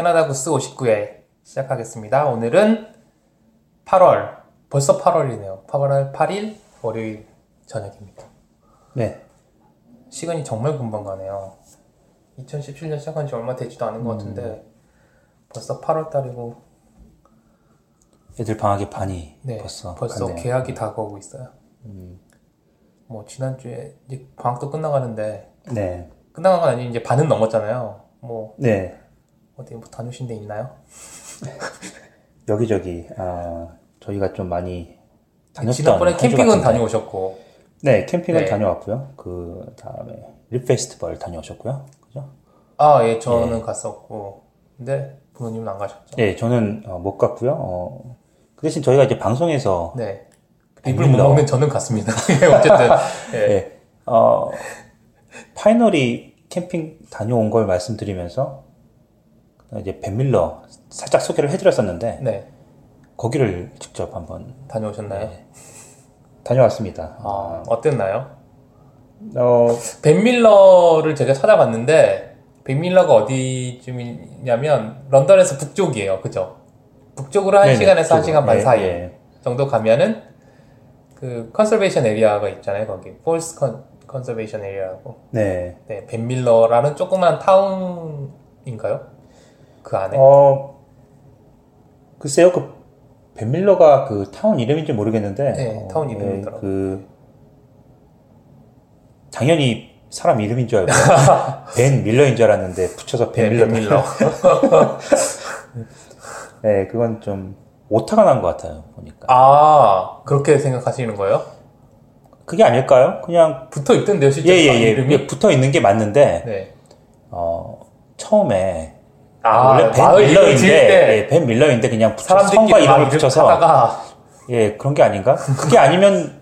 네, 캐나다 구스 59회 시작하겠습니다. 오늘은 8월, 벌써 8월이네요. 8월 8일 월요일 저녁입니다. 네. 시간이 정말 금방 가네요. 2017년 시작한 지 얼마 되지도 않은 것 같은데 벌써 8월 달이고 애들 방학의 반이 네, 벌써 벌써 갔네요. 개학이 다가오고 있어요. 뭐 지난주에 이제 방학도 끝나가는데 네. 끝나간 건 아니고 이제 반은 넘었잖아요. 뭐 네. 어디 뭐 다녀오신 데 있나요? 여기저기 아, 저희가 좀 많이 다녔던 지난번에 캠핑은. 다녀오셨고 네, 캠핑은 네. 다녀왔고요. 그 다음에 립 페스티벌 다녀오셨고요. 그죠? 아, 예, 저는 갔었고. 근데 부모님은 안 가셨죠. 네, 저는 어, 못 갔고요. 어, 그 대신 저희가 이제 방송에서 네. 입을 못 아닙니다. 먹는 저는 갔습니다. 예, 어쨌든. 예. 네, 어, 파이널이 캠핑 다녀온 걸 말씀드리면서 이제 벤밀러 살짝 소개를 해드렸었는데 네. 거기를 직접 한번 다녀오셨나요? 네. 다녀왔습니다. 아, 어땠나요? 어, 벤 밀러를 제가 찾아봤는데, 벤 밀러가 어디쯤이냐면, 런던에서 북쪽이에요. 그죠? 북쪽으로 한 네네, 시간에서 한. 시간 반 예, 사이 예. 정도 가면은, 그, conservation area가 있잖아요. 거기. Falls con, conservation area라고. 네. 네, 벤 밀러라는 조그만 타운인가요? 그 안에? 어, 글쎄요, 그, 벤밀러가 그 타운 이름인지 모르겠는데. 네, 어, 타운 예, 이름이더라고요. 그, 당연히 사람 이름인 줄 알고, 벤 밀러인 줄 알았는데, 붙여서 벤 네, 밀러. 벤 밀러. 네, 그건 좀, 오타가 난 것 같아요, 보니까. 아, 그렇게 생각하시는 거예요? 그게 아닐까요? 그냥, 붙어 있던데요, 예, 실제로 예, 아, 예. 이름이? 붙어 있는 게 맞는데, 네. 어, 처음에, 아, 원래 벤 밀러인데, 때 예, 벤 밀러인데 그냥 성과 이름을 이름 붙여서, 하다가 예, 그런 게 아닌가? 그게 아니면,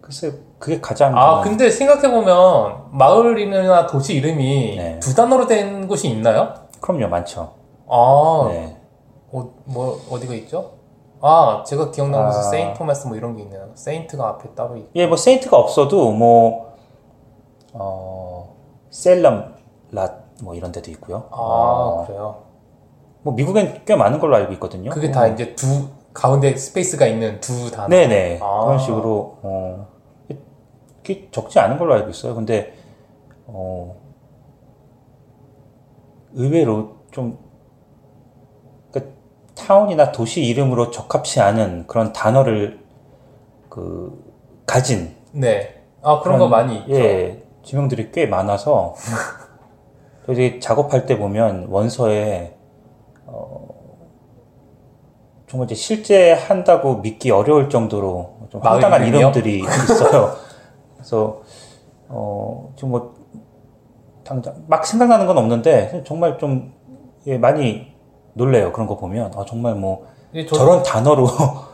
글쎄, 그게 가장. 아, 근데 생각해 보면 마을 이름이나 도시 이름이 네. 두 단어로 된 곳이 있나요? 그럼요, 많죠. 아, 네. 어, 뭐, 어디가 있죠? 아, 제가 기억나는 곳은 아. 세인트 토마스 뭐 이런 게 있네요. 세인트가 앞에 따로 있고. 예, 뭐, 세인트가 없어도, 뭐, 어, 셀럼, 랏, 뭐, 이런 데도 있고요. 아, 어, 그래요? 뭐, 미국엔 꽤 많은 걸로 알고 있거든요. 그게 다 이제 두, 가운데 스페이스가 있는 두 단어. 네네. 아. 그런 식으로, 어, 그게 적지 않은 걸로 알고 있어요. 근데, 어, 의외로 좀, 그, 타운이나 도시 이름으로 적합치 않은 그런 단어를, 그, 가진, 네. 아, 그런 거 많이 있죠. 예, 지명들이 꽤 많아서, 저희 작업할 때 보면 원서에, 어, 정말 이제 실제 한다고 믿기 어려울 정도로 좀 황당한? 이름들이 있어요. 그래서, 어, 지금 뭐, 당장, 막 생각나는 건 없는데, 정말 좀, 예, 많이 놀래요. 그런 거 보면. 아, 정말 뭐, 저런 단어로,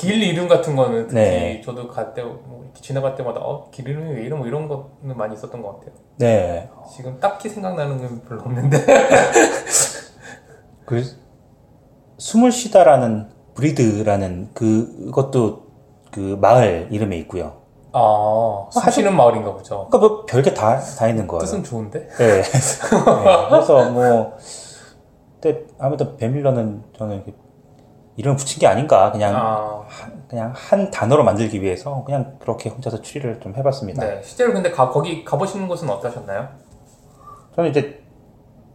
길 이름 같은 거는 특히 네. 저도 갈 때, 뭐 이렇게 지나갈 때마다 어, 길 이름이 왜 이런 뭐 이런 거는 많이 있었던 것 같아요. 네. 지금 딱히 생각나는 건 별로 없는데. 그 숨을 쉬다라는 브리드라는 그것도 그 마을 이름에 있고요. 아, 숨 쉬는 마을인가 보죠. 그러니까 뭐 별게 다 다 있는 거예요. 뜻은 좋은데? 네. 네. 그래서 뭐 근데 아무튼 베밀러는 저는 이렇게 이름을 붙인 게 아닌가 그냥 아, 그냥 한 단어로 만들기 위해서 그냥 그렇게 혼자서 추리를 좀 해봤습니다. 네. 실제로 근데 가, 거기 가보시는 곳은 어떠셨나요? 저는 이제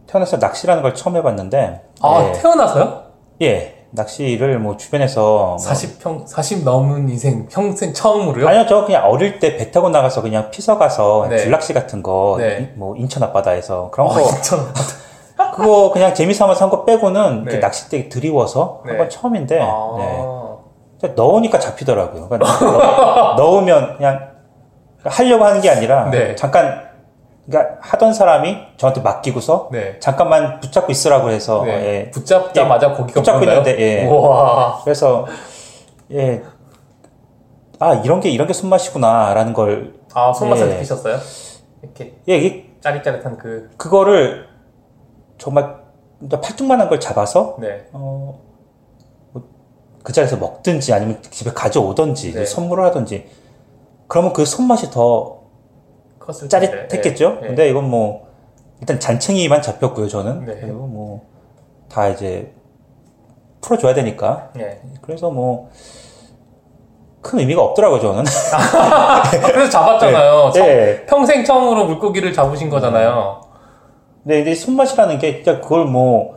태어나서 낚시라는 걸 처음 해봤는데 아, 예, 태어나서요? 예, 낚시를 뭐 주변에서 뭐 40평, 40 넘은 인생, 평생 처음으로요? 아니요, 저 그냥 어릴 때 배 타고 나가서 그냥 피서 가서 네. 줄낚시 같은 거, 네. 이- 뭐 인천 앞바다에서 그런 어, 거, 진짜. 그거 그냥 재미삼아서 한거 빼고는 네. 낚싯대 드리워서 네. 한건 처음인데, 아, 네. 넣으니까 잡히더라고요. 그러니까 넣- 넣으면 그냥 하려고 하는 게 아니라 네. 잠깐, 그러니까 하던 사람이 저한테 맡기고서 네. 잠깐만 붙잡고 있으라고 해서 네. 예. 붙잡자마자 고기가 붙잡고 붙나요? 있는데, 예. 우와. 그래서 예. 아 이런 게 이런 게 손맛이구나라는 걸 아, 손맛을 예. 느끼셨어요? 이렇게 예, 이게 짜릿짜릿한 그, 그거를 정말 팔뚝만한 걸 잡아서 네. 어, 뭐그 자리에서 먹든지 아니면 집에 가져오든지 네. 선물을 하든지 그러면 그 손맛이 더. 짜릿했겠죠. 네. 근데 이건 뭐 일단 잔챙이만 잡혔고요 저는 네. 그리고 뭐 다 이제 풀어줘야 되니까. 예. 그래서 뭐, 큰 의미가 없더라고요, 저는. 그래서 잡았잖아요. 처- 네. 평생 처음으로 물고기를 잡으신 거잖아요. 근데 이제 손맛이라는 게 진짜 그걸 뭐,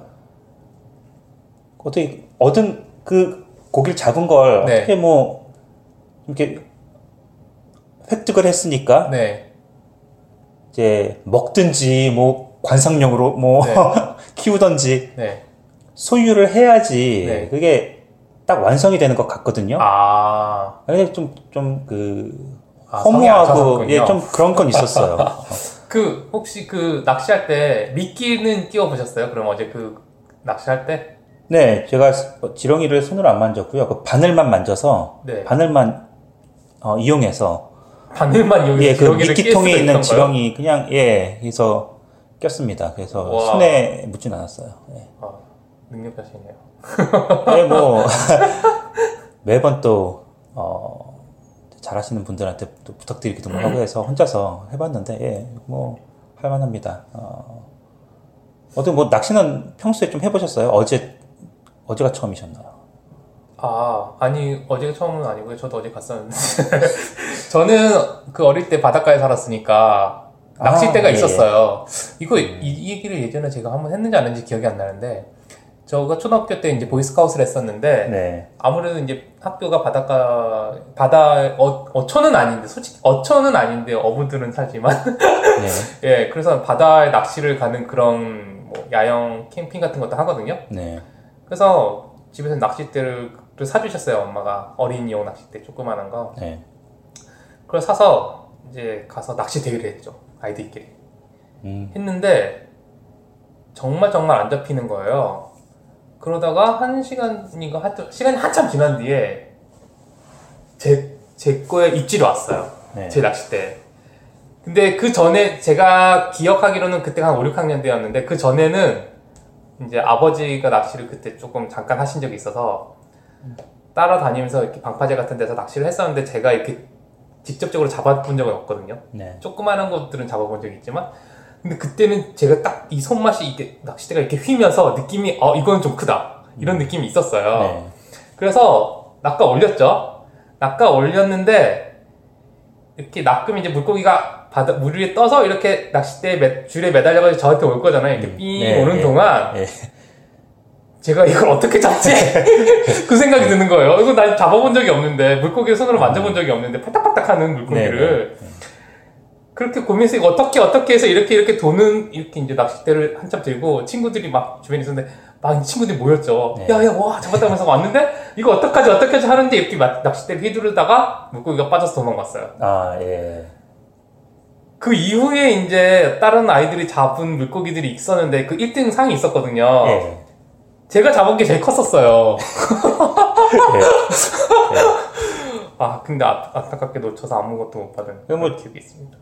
어떻게, 얻은 그 고기를 잡은 걸 네. 어떻게 뭐, 이렇게 획득을 했으니까, 네. 이제 먹든지 뭐, 관상용으로 뭐, 네. 키우던지, 네. 소유를 해야지, 네. 그게 딱 완성이 되는 것 같거든요. 아. 근데 좀, 좀, 그, 아, 허무하고. 예, 좀 그런 건 있었어요. 그 혹시 그 낚시할 때 미끼는 끼워 보셨어요? 그럼 어제 그 낚시할 때? 네, 제가 지렁이를 손으로 안 만졌고요. 그 바늘만 만져서, 네. 바늘만 어, 이용해서, 바늘만 여기 예, 그 미끼통에 있는 있던? 지렁이 그냥, 예, 해서 꼈습니다. 그래서 와. 손에 묻진 않았어요. 예. 아, 능력자시네요. 예, 뭐, 매번 또, 어, 잘하시는 분들한테 또 부탁드리기도 하고 해서 혼자서 해봤는데, 예, 뭐, 할만합니다. 어, 어떻게 뭐, 낚시는 평소에 좀 해보셨어요? 어제, 어제가 처음이셨나요? 아, 아니, 어제가 처음은 아니고요. 저도 어제 갔었는데. 저는 그 어릴 때 바닷가에 살았으니까 낚싯대가 아, 예, 있었어요. 이거, 이, 이 얘기를 예전에 제가 한번 했는지 안 했는지 기억이 안 나는데, 저가 초등학교 때 이제 보이스카웃을 했었는데, 네. 아무래도 이제 학교가 바닷가, 바다, 어, 어초는 아닌데, 솔직히 어초는 아닌데, 어부들은 살지만, 네. 예, 그래서 바다에 낚시를 가는 그런 뭐 야영 캠핑 같은 것도 하거든요. 네. 그래서 집에서 낚싯대를 또 사주셨어요, 엄마가. 어린이용 낚싯대, 조그만한 거. 네. 그걸 사서 이제 가서 낚시 대회를 했죠. 아이들끼리. 음, 했는데, 정말 정말 안 잡히는 거예요. 그러다가 한 시간인가, 하여튼 시간이 한참 지난 뒤에 제, 제 거에 입질이 왔어요. 네. 제 낚싯대. 근데 그 전에 제가 기억하기로는 그때가 한 5, 6학년 때였는데 그 전에는 이제 아버지가 낚시를 그때 조금 잠깐 하신 적이 있어서 따라다니면서 이렇게 방파제 같은 데서 낚시를 했었는데 제가 이렇게 직접적으로 잡아본 적은 없거든요. 네. 조그마한 것들은 잡아본 적이 있지만 근데 그때는 제가 딱 이 손맛이 이게 낚싯대가 이렇게 휘면서 느낌이 어 이건 좀 크다 이런 느낌이 있었어요. 네. 그래서 낚아 올렸죠. 낚아 올렸는데 이렇게 낚으면 이제 물고기가 바다 물 위에 떠서 이렇게 낚싯대 매, 줄에 매달려가지고 저한테 올 거잖아요. 이렇게 음, 삥 네, 오는 네. 동안 네. 제가 이걸 어떻게 잡지? 그 생각이 드는 거예요. 이거 난 잡아본 적이 없는데 물고기를 손으로 만져본 적이 없는데 팔딱팔딱하는 물고기를 네, 네. 그렇게 고민해서 어떻게 어떻게 해서 이렇게 이렇게 도는 이렇게 이제 낚싯대를 한참 들고 친구들이 막 주변에 있었는데 막 친구들이 모였죠. 네. 야야 와 잡았다면서 왔는데 이거 어떡하지 어떡하지 하는데 이렇게 막 낚싯대를 휘두르다가 물고기가 빠져서 도망갔어요. 아, 예. 그 이후에 이제 다른 아이들이 잡은 물고기들이 있었는데 그 1등 상이 있었거든요. 예. 제가 잡은 게 제일 컸었어요. 예. 아 근데 아, 안타깝게 놓쳐서 아무것도 못 받은 그럼 뭐- 그런 기억이 있습니다.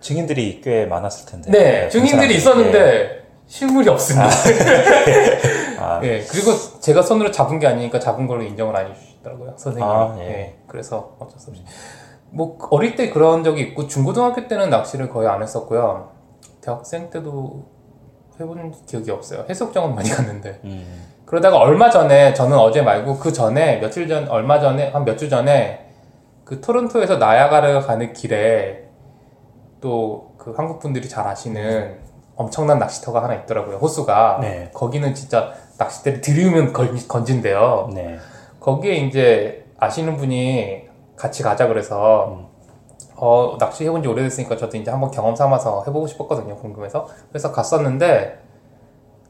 증인들이 꽤 많았을 텐데. 네, 그 증인들이. 있었는데 실물이 없습니다. 아, 예, 그리고 제가 손으로 잡은 게 아니니까 잡은 걸로 인정을 안 해주시더라고요, 선생님이. 아, 예. 예, 그래서 어쩔 수 없이. 뭐, 어릴 때 그런 적이 있고, 중고등학교 때는 낚시를 거의 안 했었고요. 대학생 때도 해본 기억이 없어요. 해수욕장은 많이 갔는데. 음, 그러다가 얼마 전에, 저는 어제 말고 그 전에, 며칠 전, 얼마 전에, 한 몇 주 전에, 그 토론토에서 나야가라 가는 길에 또 그 한국 분들이 잘 아시는 엄청난 낚시터가 하나 있더라고요. 호수가. 네. 거기는 진짜 낚싯대를 들이우면 걸, 건진대요. 네. 거기에 이제 아시는 분이 같이 가자 그래서 어, 낚시 해본 지 오래됐으니까 저도 이제 한번 경험 삼아서 해보고 싶었거든요. 궁금해서. 그래서 갔었는데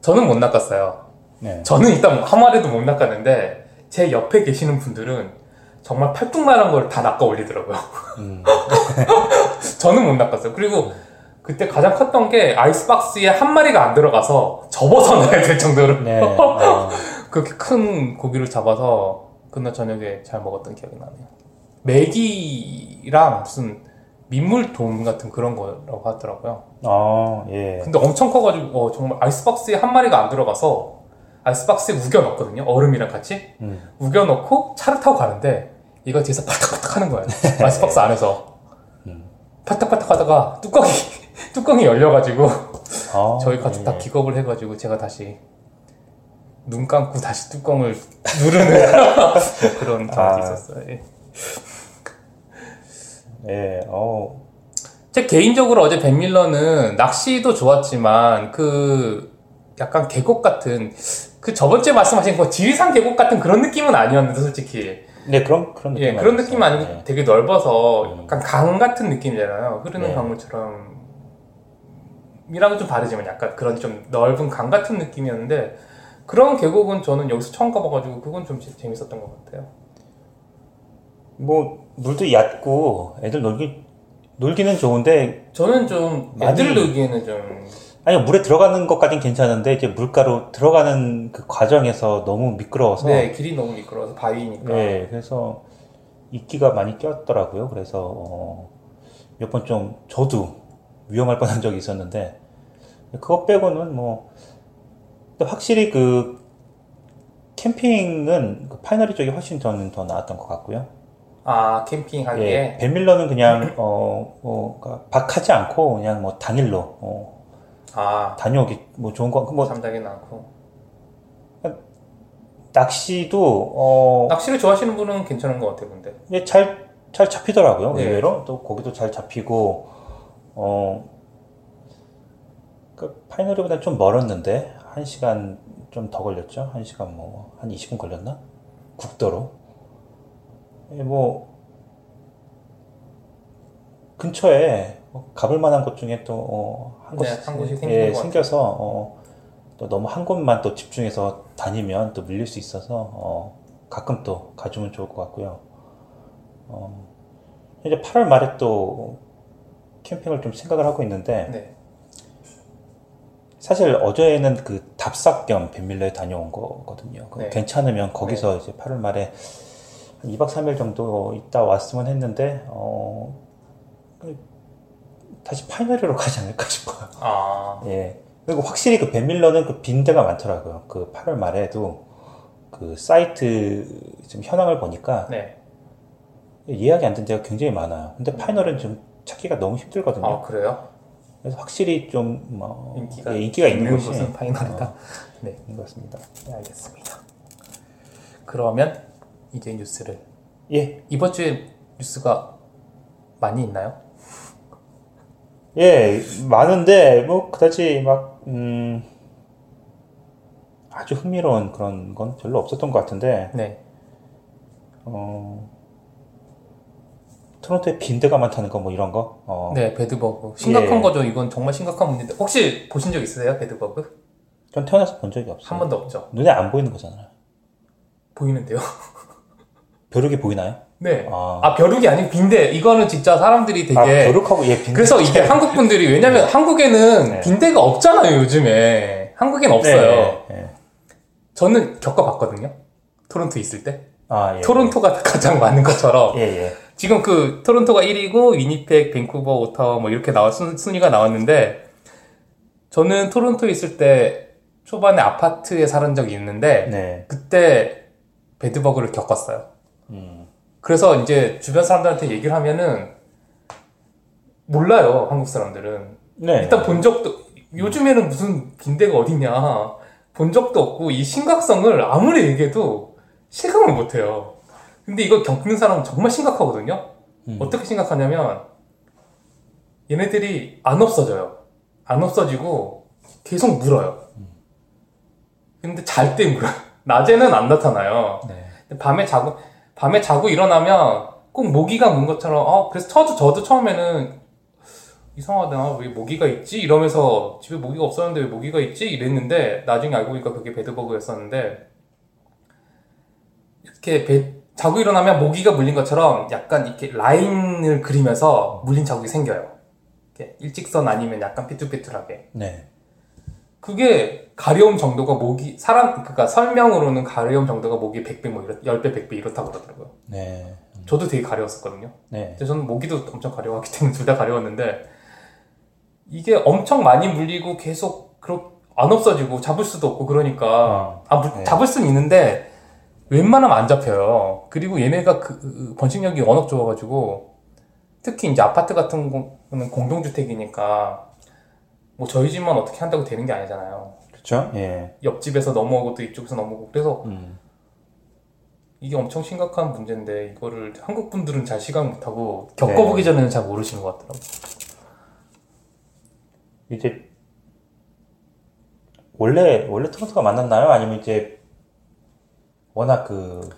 저는 못 낚았어요. 네. 저는 일단 한 마리도 못 낚았는데 제 옆에 계시는 분들은 정말 팔뚝만한 걸 다 낚아 올리더라고요. 음, 저는 못 낚았어요. 그리고 그때 가장 컸던 게 아이스박스에 한 마리가 안 들어가서 접어서 넣어야 될 정도로 네. 어, 그렇게 큰 고기를 잡아서 그날 저녁에 잘 먹었던 기억이 나네요. 메기랑 무슨 민물 돔 같은 그런 거라고 하더라고요. 아, 예. 근데 엄청 커가지고 어, 정말 아이스박스에 한 마리가 안 들어가서 아이스박스에 우겨 넣거든요. 얼음이랑 같이 음, 우겨 넣고 차를 타고 가는데 얘가 뒤에서 팔딱팔딱 하는 거예요. 아이스박스 안에서 음. 팔딱팔딱 하다가 뚜껑이 뚜껑이 열려가지고 아, 저희 가족 다 예. 기겁을 해가지고 제가 다시 눈 감고 다시 뚜껑을 누르는 뭐 그런 경우도 아. 있었어요. 예. 예, 어, 제 개인적으로 어제 벤밀러는 낚시도 좋았지만 그 약간 계곡 같은 그 저번 주에 말씀하신 그 지리산 계곡 같은 그런 느낌은 아니었는데 솔직히 네 그런 그런 느낌 예 그런 느낌 아니고 네. 되게 넓어서 음. 약간 강 같은 느낌이잖아요 흐르는 네. 강물처럼 이랑은 좀 다르지만 약간 그런 좀 넓은 강 같은 느낌이었는데 그런 계곡은 저는 여기서 처음 가봐가지고 그건 좀 재- 재밌었던 것 같아요. 뭐 물도 얕고 애들 놀기 놀기는 좋은데 저는 좀 많이- 애들 놀기에는 좀 아니 물에 들어가는 것까진 괜찮은데 이제 물가로 들어가는 그 과정에서 너무 미끄러워서 네, 길이 너무 미끄러워서 바위니까 네, 그래서 이끼가 많이 꼈더라고요. 그래서 어, 몇 번 좀 저도 위험할 뻔한 적이 있었는데 그거 빼고는 뭐 확실히 그 캠핑은 그 파이너리 쪽이 훨씬 저는 더 나았던 것 같고요. 아 캠핑하기에 예, 벤밀러는 그냥 어, 뭐 그러니까 박하지 않고 그냥 뭐 당일로 어, 아 다녀오기 뭐 좋은 거 뭐 잠자기 않고 낚시도 어, 낚시를 좋아하시는 분은 괜찮은 것 같아요 근데 예, 잘, 잘 잡히더라고요. 네. 의외로. 또 거기도 잘 잡히고, 어, 그 파이너리보다 좀 멀었는데, 한 시간 좀 더 걸렸죠? 한 시간 뭐, 한 20분 걸렸나? 국도로. 예, 뭐, 근처에 뭐 가볼 만한 곳 중에 또, 어, 한 네, 곳, 한 곳이 예. 생겨서, 어, 또 너무 한 곳만 또 집중해서 다니면 또 밀릴 수 있어서, 어, 가끔 또 가주면 좋을 것 같고요. 어, 이제 8월 말에 또 캠핑을 좀 생각을 하고 있는데, 네. 사실 어제는 그 답사 겸 벤밀러에 다녀온 거거든요. 그 네. 괜찮으면 거기서 이제 8월 말에 한 2박 3일 정도 있다 왔으면 했는데, 어, 그 다시 파이널리로 가지 않을까 싶어요. 아 예. 그리고 확실히 그 벤밀러는 그 빈대가 많더라고요. 그 8월 말에도 그 사이트 좀 현황을 보니까 네. 예약이 안 된 데가 굉장히 많아요. 근데 파이널은 좀 찾기가 너무 힘들거든요. 아 그래요? 그래서 확실히 좀 뭐, 인기가, 예, 인기가 있는 곳이 곳은 파이널이다. 네. 있는 것 같습니다. 네, 알겠습니다. 그러면 이제 뉴스를 예, 이번 주에 뉴스가 많이 있나요? 예, 많은데 뭐 그다지 막 음, 아주 흥미로운 그런 건 별로 없었던 것 같은데 네. 어, 토론토에 빈대가 많다는 거 뭐 이런 거. 어, 네, 배드버그. 심각한 예. 거죠. 이건 정말 심각한 문제인데. 혹시 보신 적 있으세요? 배드버그? 전 태어나서 본 적이 없어요. 한 번도 없죠. 눈에 안 보이는 거잖아요. 보이는데요? 벼룩이 보이나요? 네. 아. 아, 벼룩이 아니고 빈대. 이거는 진짜 사람들이 되게. 아, 벼룩하고 예 빈대. 그래서 이게 한국 분들이, 왜냐면 한국에는 네. 빈대가 없잖아요, 요즘에. 한국엔 없어요. 네, 네. 저는 겪어봤거든요. 토론토 있을 때. 아, 예. 토론토가 가장 많은 것처럼. 예, 예. 지금 그 토론토가 1위고 위니펙, 밴쿠버, 오타와 뭐 이렇게 나와 순, 순위가 나왔는데 저는 토론토에 있을 때 초반에 아파트에 살은 적이 있는데 네. 그때 배드버그를 겪었어요. 음. 그래서 이제 주변 사람들한테 얘기를 하면은 몰라요 한국 사람들은 네. 일단 본 적도 요즘에는 무슨 빈대가 어디냐 본 적도 없고 이 심각성을 아무리 얘기해도 실감을 못해요. 근데 이거 겪는 사람은 정말 심각하거든요. 음. 어떻게 심각하냐면 얘네들이 안 없어져요. 안 없어지고 계속 물어요. 근데 잘 때 물어요. 낮에는 안 나타나요. 네. 밤에 자고 밤에 자고 일어나면 꼭 모기가 문 것처럼 어 그래서 저도 저도 처음에는 이상하다 왜 모기가 있지 이러면서 집에 모기가 없었는데 왜 모기가 있지 이랬는데 나중에 알고 보니까 그게 배드버그였었는데 이렇게 배, 자고 일어나면 모기가 물린 것처럼 약간 이렇게 라인을 그리면서 물린 자국이 생겨요. 이렇게 일직선 아니면 약간 삐뚤삐뚤하게. 네. 그게 가려움 정도가 모기 사람 그러니까 설명으로는 가려움 정도가 모기 100배 뭐 이렇, 10배 100배 이렇다고 그러더라고요. 네. 저도 되게 가려웠었거든요. 네. 근데 저는 모기도 엄청 가려웠기 때문에 둘 다 가려웠는데 이게 엄청 많이 물리고 계속 그렇 안 없어지고 잡을 수도 없고 그러니까 아 물- 네. 잡을 수는 있는데 웬만하면 안 잡혀요. 그리고 얘네가 그, 그 번식력이 워낙 좋아가지고 특히 이제 아파트 같은 거는 공동주택이니까 뭐 저희 집만 어떻게 한다고 되는 게 아니잖아요. 그쵸? 예. 옆집에서 넘어오고 또 이쪽에서 넘어오고 그래서 음. 이게 엄청 심각한 문제인데 이거를 한국 분들은 잘 시각 못하고 겪어보기 전에는 잘 모르시는 것 같더라고요. 이제 원래 원래 토론토가 많았나요? 아니면 이제 워낙 그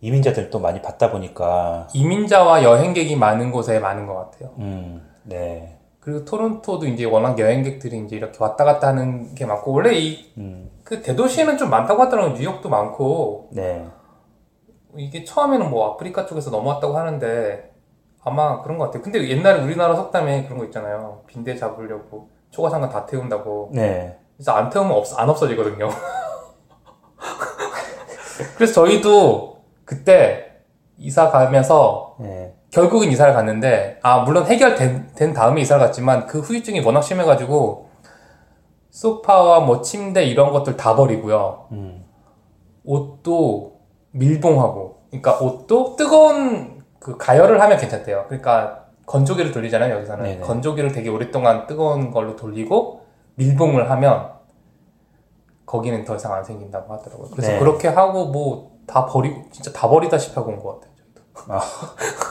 이민자들 또 많이 받다 보니까 이민자와 여행객이 많은 곳에 많은 것 같아요. 음, 네, 그리고 토론토도 이제 워낙 여행객들이 이제 이렇게 왔다 갔다 하는 게 많고 원래 이 음, 그 대도시에는 좀 많다고 하더라고요. 뉴욕도 많고 네, 이게 처음에는 뭐 아프리카 쪽에서 넘어왔다고 하는데 아마 그런 것 같아요. 근데 옛날에 우리나라 속담에 그런 거 있잖아요. 빈대 잡으려고 초가상가 다 태운다고. 네, 그래서 안 태우면 없, 안 없어지거든요. 그래서 저희도 그때 이사 가면서 네, 결국은 이사를 갔는데 아 물론 해결된 된 다음에 이사를 갔지만 그 후유증이 워낙 심해가지고 소파와 뭐 침대 이런 것들 다 버리고요. 음, 옷도 밀봉하고, 그러니까 옷도 뜨거운 그 가열을 하면 괜찮대요. 그러니까 건조기를 돌리잖아요 여기서는 네네. 건조기를 되게 오랫동안 뜨거운 걸로 돌리고 밀봉을 하면 거기는 더 이상 안 생긴다고 하더라고요. 그래서 네. 그렇게 하고 뭐 다 버리고 진짜 다 버리다시피 하고 온 것 같아요. 저희도.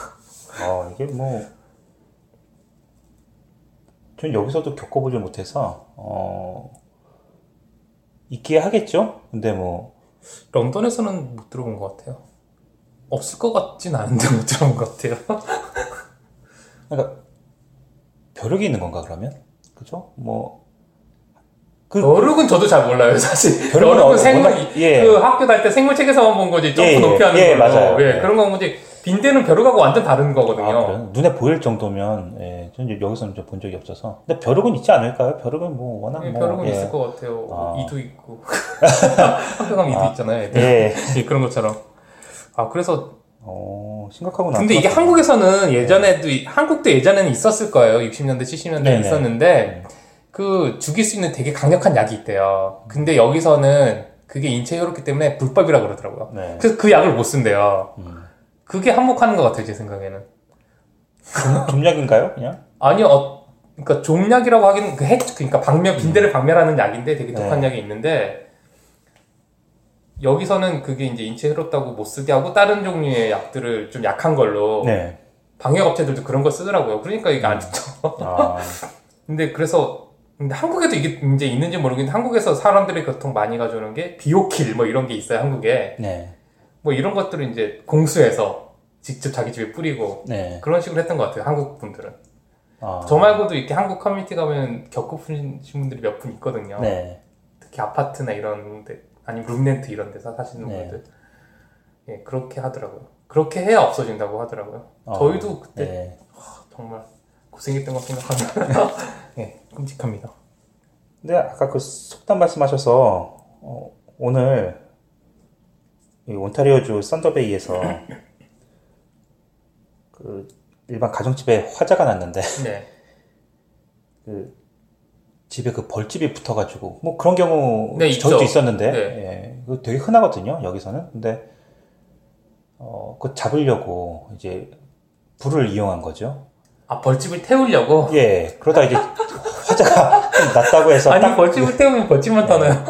어 이게 뭐. 전 여기서도 겪어보지 못해서 어 있기에 하겠죠. 근데 뭐 런던에서는 못 들어본 것 같아요. 없을 것 같진 않은데 못 들어본 것 같아요. 그러니까 벼룩이 있는 건가 그러면? 그죠? 뭐 그- 벼룩은 저도 잘 몰라요, 사실. 벼룩은 벼룩은 어- 생물, 워낙- 예. 그 학교 다닐 때 생물책에서만 본 거지, 점프 예, 예. 높이 하는 예, 걸로. 맞아요. 예, 예. 그런 건 거지. 빈대는 벼룩하고 완전 다른 거거든요. 아? 눈에 보일 정도면 예, 저는 여기서는 좀본 적이 없어서. 근데 벼룩은 있지 않을까요? 벼룩은 뭐 워낙 예, 뭐 벼룩은 예. 있을 것 같아요. 아. 이도 있고. 학교 가면 이도 있잖아요, 애들. 예. 예, 그런 것처럼. 아, 그래서. 어, 심각하구나. 근데 이게 한국에서는 예전에도, 한국도 예전에는 있었을 거예요. 60년대, 70년대에 네네. 있었는데, 그 죽일 수 있는 되게 강력한 약이 있대요. 근데 여기서는 그게 인체에 해롭기 때문에 불법이라고 그러더라고요. 네. 그래서 그 약을 못 쓴대요. 음. 그게 한몫하는 것 같아요, 제 생각에는. 좀- 좀약인가요? 그냥? 아니요, 어, 그러니까 종약이라고 하기는 그 핵, 그러니까 방면, 빈대를 방멸하는 약인데 되게 독한 네. 약이 있는데, 여기서는 그게 이제 인체에 해롭다고 못 쓰게 하고 다른 종류의 약들을 좀 약한 걸로 네. 방역 업체들도 그런 거 쓰더라고요. 그러니까 이게 안 좋죠. 아, 근데 그래서 근데 한국에도 이게 이제 있는지 모르겠는데 한국에서 사람들이 보통 많이 가져오는 게 비오킬 뭐 이런 게 있어요 한국에 네. 뭐 이런 것들을 이제 공수해서 직접 자기 집에 뿌리고 네. 그런 식으로 했던 것 같아요 한국 분들은. 아, 저 말고도 이렇게 한국 커뮤니티 가면 겪어보신 분들이 몇 분 있거든요. 네. 특히 아파트나 이런 데 아니면 룸렌트 이런 데서 사시는 네. 분들. 예 그렇게 하더라고요. 그렇게 해야 없어진다고 하더라고요. 어, 저희도 그때 네. 정말 고생했던 거 생각하면 예 끔찍합니다. 근데 아까 그 속담 말씀하셔서 어, 오늘 이 온타리오주 썬더베이에서 그 일반 가정집에 화재가 났는데 네 그 집에 그 벌집이 붙어가지고 뭐 그런 경우 네, 저희도 있죠. 있었는데 네. 예, 그거 되게 흔하거든요 여기서는 근데 어, 그 잡으려고 이제 불을 이용한 거죠. 아 벌집을 태우려고? 예 그러다 이제 화재가 났다고 해서 아니 딱 벌집을 태우면 벌집만 타나요?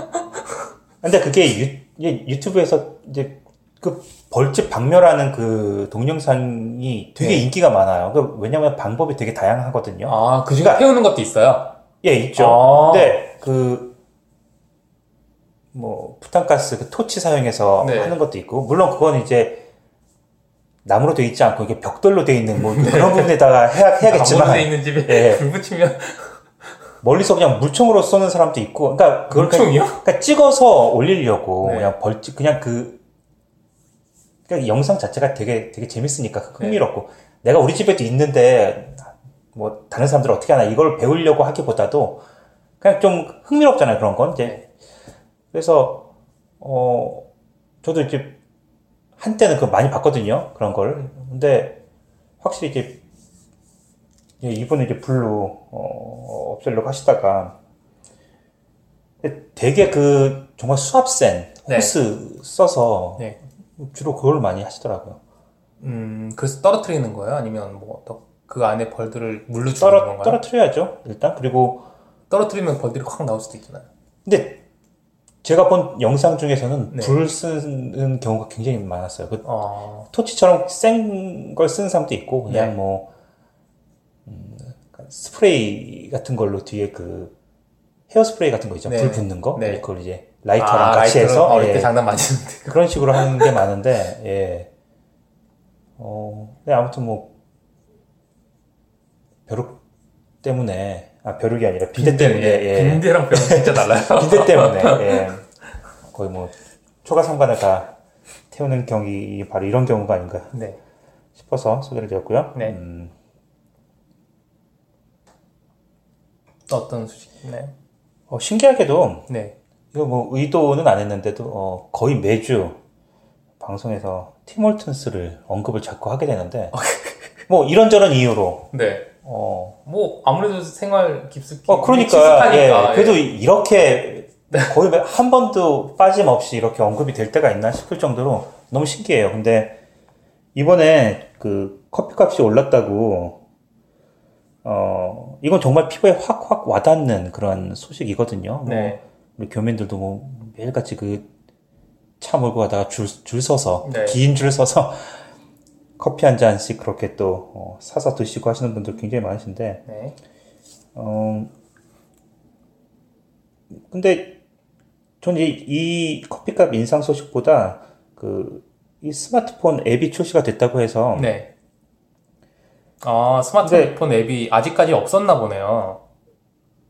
근데 그게 유, 예, 유튜브에서 이제 그 벌집 박멸하는 그 동영상이 되게 네. 인기가 많아요. 그 왜냐면 방법이 되게 다양하거든요. 아, 그 중에 태우는 것도 있어요? 예, 있죠. 아. 근데 그, 뭐, 부탄가스 그 토치 사용해서 네. 하는 것도 있고, 물론 그건 이제 나무로 되어 있지 않고 이게 벽돌로 되어 있는 뭐 그런 부분에다가 해야, 아무로 돼 해야겠지만, 있는 집에 예. 불 붙이면 멀리서 그냥 물총으로 쏘는 사람도 있고, 그러니까 그걸 그냥, 물총이요? 그러니까 찍어서 올리려고 네. 그냥 벌집, 그냥 그, 그냥 영상 자체가 되게, 되게 재밌으니까 흥미롭고, 내가 우리 집에도 있는데, 뭐, 다른 사람들 어떻게 하나 이걸 배우려고 하기보다도, 그냥 좀 흥미롭잖아요, 그런 건. 이제. 그래서, 어, 저도 이제, 한때는 그 많이 봤거든요, 그런 걸. 근데, 확실히 이제, 이제 이분은 이제 불로, 어, 없애려고 하시다가, 되게 그, 정말 수압센, 네. 호스 써서, 네. 주로 그걸 많이 하시더라고요. 음, 그래서 떨어뜨리는 거예요? 아니면 뭐, 또그 안에 벌들을 물로 죽이는 떨어, 건가요? 떨어뜨려야죠, 일단. 그리고, 떨어뜨리면 벌들이 확 나올 수도 있잖아요. 근데 제가 본 영상 중에서는 네. 불 쓰는 경우가 굉장히 많았어요. 그 어, 토치처럼 센 걸 쓰는 사람도 있고 그냥 네. 뭐 음, 스프레이 같은 걸로 뒤에 그 헤어 스프레이 같은 거 있죠. 네. 불 붙는 거. 네. 그걸 이제 라이터랑 아, 같이 라이터로? 해서 어, 예. 이렇게 장난 많이 치는데. 그런 식으로 하는 게 많은데 예. 어, 네, 아무튼 뭐 벼룩 때문에 아 벼룩이 아니라 비대 때문에 예. 빈대랑 병 진짜 달라요. 비대 때문에 예. 거의 뭐 초과 상관을 다 태우는 경기 바로 이런 경우가 아닌가 네. 싶어서 소개를 드렸고요. 네. 음, 어떤 소식? 네. 어, 신기하게도 네. 이거 뭐 의도는 안 했는데도 어, 거의 매주 방송에서 팀월튼스를 언급을 자꾸 하게 되는데 뭐 이런저런 이유로 네. 어, 뭐 아무래도 생활 깊숙이 어 그러니까 친숙하니까, 예, 그래도 예. 이렇게 거의 한 번도 빠짐없이 이렇게 언급이 될 때가 있나 싶을 정도로 너무 신기해요. 근데 이번에 그 커피값이 올랐다고 어 이건 정말 피부에 확 확 와닿는 그런 소식이거든요. 뭐 네. 우리 교민들도 뭐 매일같이 그 차 몰고 가다가 줄, 줄 서서 네. 긴줄 서서 커피 한 잔씩 그렇게 또 어, 사서 드시고 하시는 분들 굉장히 많으신데 네. 어 근데 저는 이, 이 커피값 인상 소식보다 그 이 스마트폰 앱이 출시가 됐다고 해서 네. 아, 스마트폰 앱이 아직까지 없었나 보네요.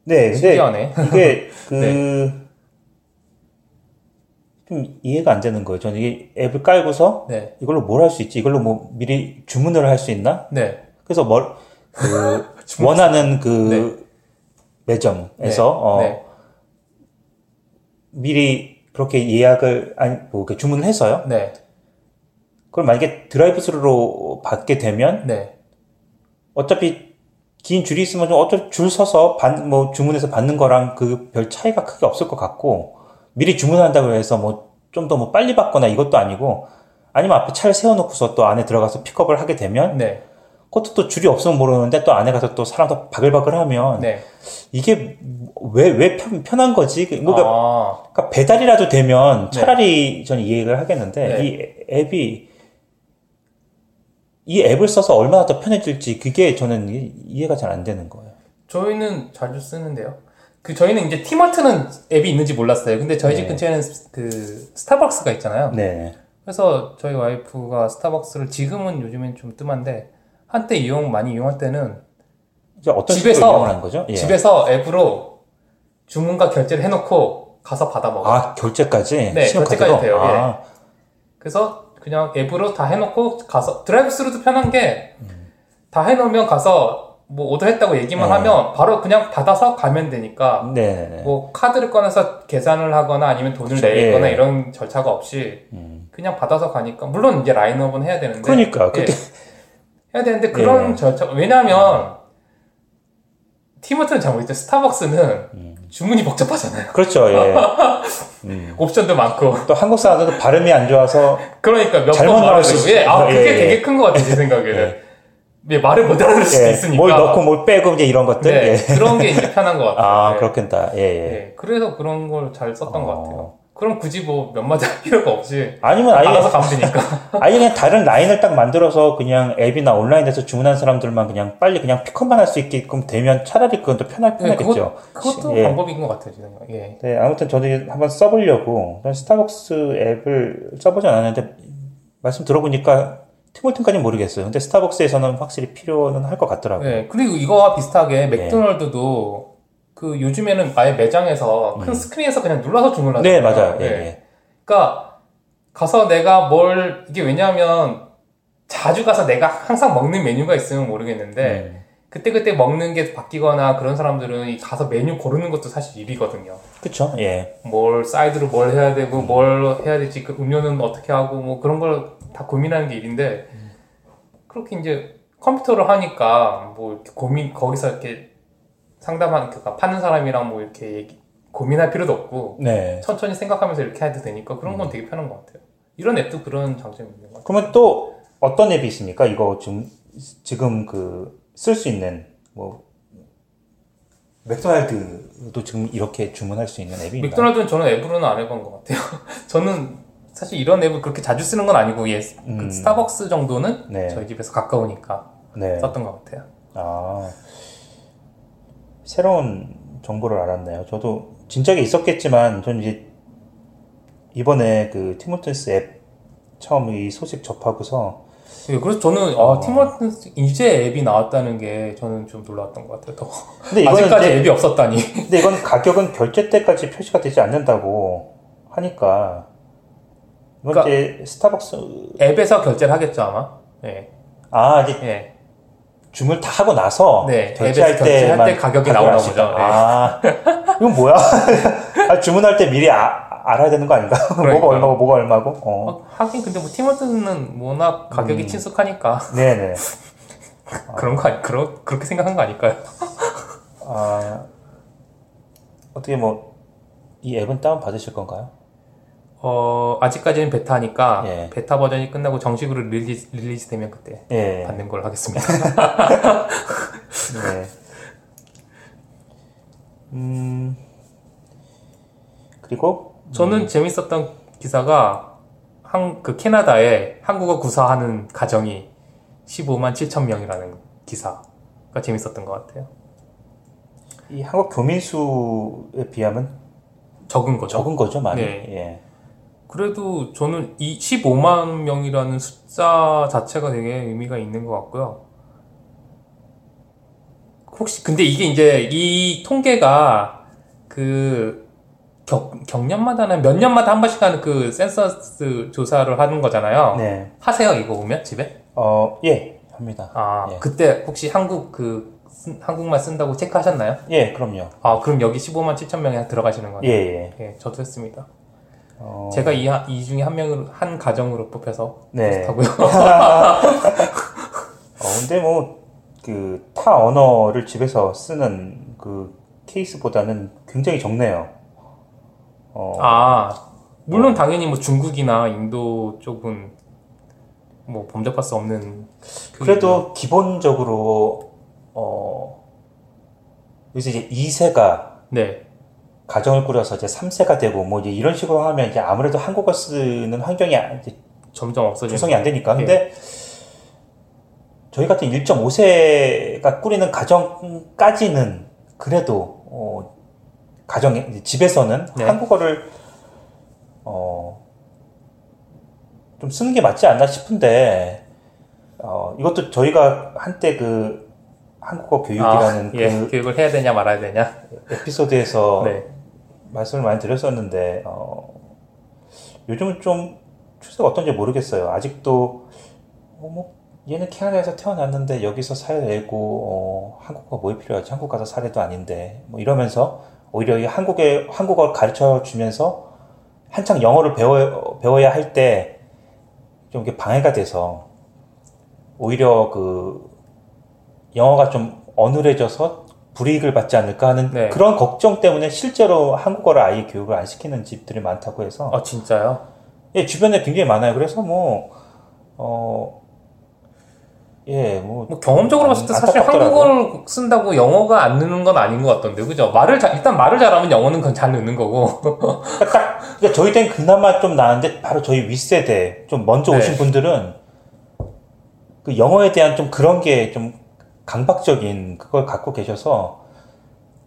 네 근데 신기하네. 이게 그좀 이해가 안 되는 거예요. 저는 이 앱을 깔고서 네. 이걸로 뭘 할 수 있지? 이걸로 뭐 미리 주문을 할 수 있나? 네. 그래서 뭘, 그, 원하는 그 네. 매점에서, 네. 어, 네. 미리 그렇게 예약을, 아니, 뭐, 이렇게 주문을 해서요. 네. 그걸 만약에 드라이브 스루로 받게 되면, 네. 어차피 긴 줄이 있으면 좀 어차피 줄 서서 받, 뭐, 주문해서 받는 거랑 그 별 차이가 크게 없을 것 같고, 미리 주문한다고 해서 뭐, 좀더뭐 빨리 받거나 이것도 아니고, 아니면 앞에 차를 세워놓고서 또 안에 들어가서 픽업을 하게 되면, 네. 그것도 또 줄이 없으면 모르는데 또 안에 가서 또 사람도 바글바글 하면 네. 이게 왜, 왜 편, 편한 거지? 그러니까, 아, 그러니까 배달이라도 되면 네. 차라리 저는 이해를 하겠는데 네. 이 앱이 이 앱을 써서 얼마나 더 편해질지 그게 저는 이- 이해가 잘 안 되는 거예요. 저희는 자주 쓰는데요. 그 저희는 이제 티멀트는 앱이 있는지 몰랐어요. 근데 저희 집 네. 근처에는 스- 그 스타벅스가 있잖아요. 네. 그래서 저희 와이프가 스타벅스를 지금은 요즘엔 좀 뜸한데 한때 이용 많이 이용할 때는 이제 어떤 집에서-? 예. 집에서 앱으로 주문과 결제를 해놓고 가서 받아 먹어요. 아 결제까지? 네? 결제까지 돼요. 예. 아, 그래서 그냥 앱으로 다 해놓고 가서 드라이브스루도 편한 게다 음. 해놓으면 가서 뭐 오더했다고 얘기만 네. 하면 바로 그냥 받아서 가면 되니까 네네네. 뭐 카드를 꺼내서 계산을 하거나 아니면 돈을 그쵸, 내거나 예. 이런 절차가 없이 음. 그냥 받아서 가니까 물론 이제 라인업은 해야 되는데 그러니까 예. 그게 해야 되는데 그런 예. 절차 왜냐하면 티모트는 잘 모르겠는데 스타벅스는 음. 주문이 복잡하잖아요 그렇죠. 예. 음. 옵션도 많고 또 한국 사람들도 발음이 안 좋아서 그러니까 몇 잘못 번 나올 수 되고 예, 아 있어요. 그게 예, 예. 되게 큰 것 같아요 제 생각에는 예, 말을 못 알아들 수도 예, 있으니까 뭘 넣고 뭘 빼고 이제 이런 것들. 네, 예. 그런 게 이제 편한 것 같아요 아 예. 그렇겠다. 예, 예. 예, 그래서 그런 걸 잘 썼던 어. 것 같아요 그럼 굳이 뭐 몇 마디 할 필요가 없이 아니면 아예 받아서 가면 되니까 아예 그냥 다른 라인을 딱 만들어서 그냥 앱이나 온라인에서 주문한 사람들만 그냥 빨리 그냥 픽업만 할 수 있게끔 되면 차라리 그건 더 편할 네, 편하겠죠. 그것 도 예. 방법인 것 같아요 제 생각 예. 네, 아무튼 저도 한번 써보려고 전 스타벅스 앱을 써보지 않았는데 말씀 들어보니까 티몰튼까지는 모르겠어요. 근데 스타벅스에서는 확실히 필요는 할 것 같더라고요. 네, 그리고 이거와 비슷하게 네. 맥도날드도 그 요즘에는 아예 매장에서 큰 스크린에서 그냥 눌러서 음. 네, 하잖아요. 맞아요. 예, 예. 예. 그러니까 가서 내가 뭘 이게 왜냐하면 자주 가서 내가 항상 먹는 메뉴가 있으면 모르겠는데 음. 그때 그때 먹는 게 바뀌거나 그런 사람들은 이 가서 메뉴 고르는 것도 사실 일이거든요. 그쵸? 예. 뭘 사이드로 뭘 해야 음. 되고 뭘 해야 될지 그 음료는 어떻게 하고 뭐 그런 걸 다 고민하는 게 일인데 음. 그렇게 이제 컴퓨터로 하니까 뭐 고민 거기서 이렇게 상담하는 그니까 파는 사람이랑 뭐 이렇게 얘기, 고민할 필요도 없고 네. 천천히 생각하면서 이렇게 해도 되니까 그런 건 되게 편한 것 같아요. 이런 앱도 그런 장점이 있는 것 같아요. 그러면 또 어떤 앱이 있습니까? 이거 지금, 지금 그, 쓸 수 있는, 뭐, 맥도날드도 지금 이렇게 주문할 수 있는 앱이 있나요? 맥도날드는 저는 앱으로는 안 해본 것 같아요. 저는 사실 이런 앱을 그렇게 자주 쓰는 건 아니고 예, 그 음. 스타벅스 정도는 네. 저희 집에서 가까우니까 네. 썼던 것 같아요. 아, 새로운 정보를 알았네요. 저도 진작에 있었겠지만, 전 이제 이번에 그 티모튼스 앱 처음 이 소식 접하고서, 예, 그래서 저는 아, 팀워크 이제 앱이 나왔다는 게 저는 좀 놀라웠던 것 같아요. 더. 근데 아직까지 앱이 없었다니. 근데 이건 가격은 결제 때까지 표시가 되지 않는다고 하니까, 이건 그러니까- 이제 스타벅스, 앱에서 결제를 하겠죠 아마. 예, 아, 이제 예. 주문을 다 하고 나서 네, 결제할 때만 때 가격이 아시다. 보죠. 네. 아, 이건 뭐야? 아, 주문할 때 미리 아, 알아야 되는 거 아닌가? 뭐가. 얼마고 뭐가 얼마고? 어. 어, 하긴 근데 뭐 팀호튼은 워낙 가격이 음. 친숙하니까 네네. 그런 거 아니 그런 그렇게 생각한 거 아닐까요? 아, 어떻게 뭐, 이 앱은 다운 받으실 건가요? 어 아직까지는 베타니까 예. 베타 버전이 끝나고 정식으로 release, release 되면 그때 예. 받는 걸로 하겠습니다. 네. 음, 그리고, 저는 재밌었던 기사가 한 그 캐나다에 한국어 구사하는 가정이 15만 7천 명이라는 기사가 재밌었던 것 같아요. 이 한국 교민수에 비하면 적은 거죠. 적은 거죠, 많이. 네. 예. 그래도 저는 이 15만 명이라는 숫자 자체가 되게 의미가 있는 것 같고요. 혹시 근데 이게 이제 이 통계가 그 격, 경년마다는 몇 년마다 한 번씩 하는 그 센서스 조사를 하는 거잖아요. 네. 하세요 이거 보면 집에? 어, 예, 합니다. 아 예. 그때 혹시 한국 그 쓴- 한국말 쓴다고 체크하셨나요? 예, 그럼요. 아 그럼 여기 15만 7천 명이 들어가시는 거네요. 예, 예. 예, 저도 했습니다. 어, 제가 이, 하- 이 중에 한 명으로 한 가정으로 뽑혀서 네. 하고요. 어, 근데 뭐, 그, 타 언어를 집에서 쓰는 그 케이스보다는 굉장히 적네요. 어, 아 물론 당연히 뭐 중국이나 인도 쪽은 뭐 범접할 수 없는 그- 그래도 기본적으로, 어, 여기서 이제 2세가 네 가정을 꾸려서 이제 3세가 되고 뭐 이제 이런 식으로 하면 이제 아무래도 한국어 쓰는 환경이 이제 점점 없어지는 조성이 안 되니까. 예. 근데 저희 같은 1.5세가 꾸리는 가정까지는 그래도 어, 가정에 집에서는 네. 한국어를 어, 좀 쓰는 게 맞지 않나 싶은데 어, 이것도 저희가 한때 그 한국어 교육이라는 아, 예, 그 교육을 해야 되냐 말아야 되냐 에피소드에서 네 말씀을 많이 드렸었는데 어, 요즘은 좀 추세가 어떤지 모르겠어요. 아직도 어, 뭐 얘는 캐나다에서 태어났는데 여기서 살려내고 어, 한국어가 뭐에 필요하지? 한국 가서 살해도 아닌데 뭐 이러면서 오히려 이 한국에 한국어를 가르쳐 주면서 한창 영어를 배워 배워야 할 때 좀 이게 방해가 돼서 오히려 그 영어가 좀 어눌해져서 불이익을 받지 않을까 하는 네. 그런 걱정 때문에 실제로 한국어를 아예 교육을 안 시키는 집들이 많다고 해서 아 진짜요? 예, 주변에 굉장히 많아요. 그래서 뭐, 어, 예, 뭐. 뭐 경험적으로 봤을 때 안- 사실 안타깝더라고요. 한국어를 쓴다고 영어가 안 느는 건 아닌 것 같던데 그죠? 말을 잘, 일단 말을 잘하면 영어는 그건 잘 느는 거고 그러니까 딱, 그러니까 저희 때는 그나마 좀 나은데, 바로 저희 윗세대, 좀 먼저 네. 오신 분들은, 그 영어에 대한 좀 그런 게 좀 강박적인 그걸 갖고 계셔서,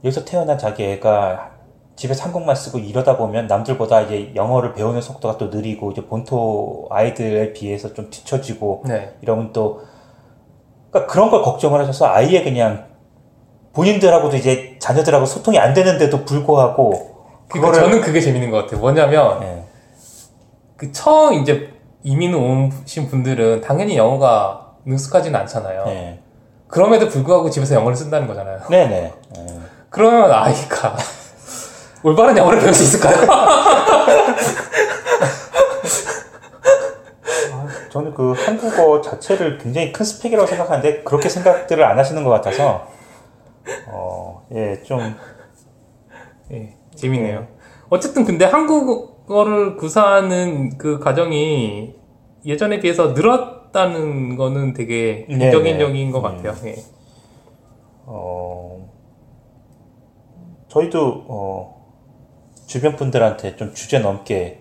여기서 태어난 자기 애가 집에서 한국말 쓰고 이러다 보면 남들보다 이제 영어를 배우는 속도가 또 느리고, 이제 본토 아이들에 비해서 좀 뒤처지고, 네 이러면 또 그러니까 그런 걸 걱정을 하셔서 아예 그냥 본인들하고도 이제 자녀들하고 소통이 안 되는데도 불구하고 그러니까 그거를 저는 그게 재밌는 것 같아요 뭐냐면 예. 그 처음 이제 이민 오신 분들은 당연히 영어가 능숙하지는 않잖아요 예. 그럼에도 불구하고 집에서 영어를 쓴다는 거잖아요 네네 예. 그러면 아이가 올바른 영어를 배울 수 있을까요? 저는 그 한국어 자체를 굉장히 큰 스펙이라고 생각하는데 그렇게 생각들을 안 하시는 것 같아서 어 예 좀 예, 재밌네요. 어쨌든 근데 한국어를 구사하는 그 가정이 예전에 비해서 늘었 다는 거는 되게 네, 긍정적인 네. 것 음. 같아요. 예. 어, 저희도 어, 주변 분들한테 좀 주제 넘게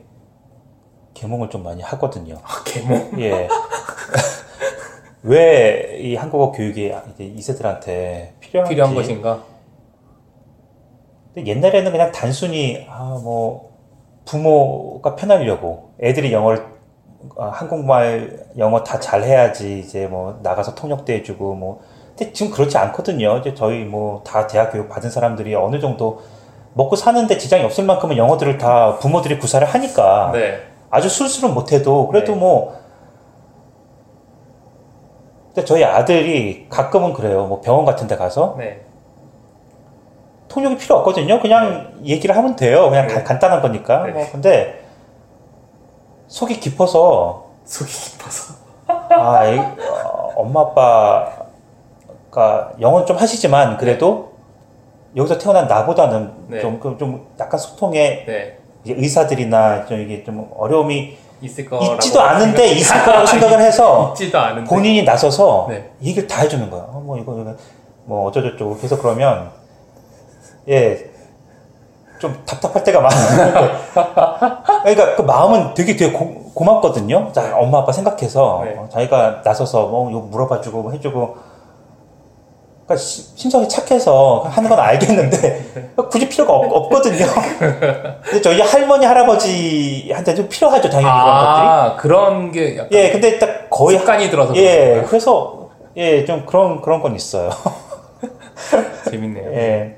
개몽을 좀 많이 하거든요. 아, 개몽. 예. 왜 이 한국어 교육이 이제 이세들한테 필요한지. 필요한 것인가? 근데 옛날에는 그냥 단순히 아 뭐 부모가 편하려고 애들이 영어를 아, 한국말 영어 다 잘해야지 이제 뭐 나가서 통역도 해주고 뭐 근데 지금 그렇지 않거든요. 이제 저희 뭐 다 대학 교육 받은 사람들이 어느 정도 먹고 사는데 지장이 없을 만큼은 영어들을 다 부모들이 구사를 하니까 네. 아주 술술은 못해도 그래도 네. 뭐 근데 저희 아들이 가끔은 그래요. 뭐 병원 같은 데 가서 네. 통역이 필요 없거든요. 그냥 얘기를 하면 돼요. 그냥 네. 가- 간단한 거니까. 네. 뭐 근데 속이 깊어서 속이 깊어서. 아, 이- 어, 엄마 아빠가 영어는 좀 하시지만 그래도 여기서 태어난 나보다는 네. 좀, 그- 좀 약간 소통에 네. 이제 의사들이나 좀 이게 좀 어려움이 있을 거라고. 있지도 않은데 생각- 있을 거라고 생각을 해서 있지도 않은데. 본인이 나서서 네. 얘기를 다 해주는 거야. 어, 뭐 이거 이거 뭐 어쩌저쩌고 그래서 그러면 예. 좀 답답할 때가 많아요. 그러니까 그 마음은 되게 되게 고, 고맙거든요. 자, 엄마 아빠 생각해서 네. 어, 자기가 나서서 뭐 이거 물어봐주고 뭐 해주고. 그러니까 시- 심성이 착해서 하는 건 알겠는데 굳이 필요가 없, 거든요 근데 저희 할머니 할아버지한테 좀 필요하죠 당연히 그런 것들이. 아, 그런 게 약간 예, 근데 딱 거의 습관이 들어서 예? 그래서 예, 좀 그런 그런 건 있어요. 재밌네요. 예.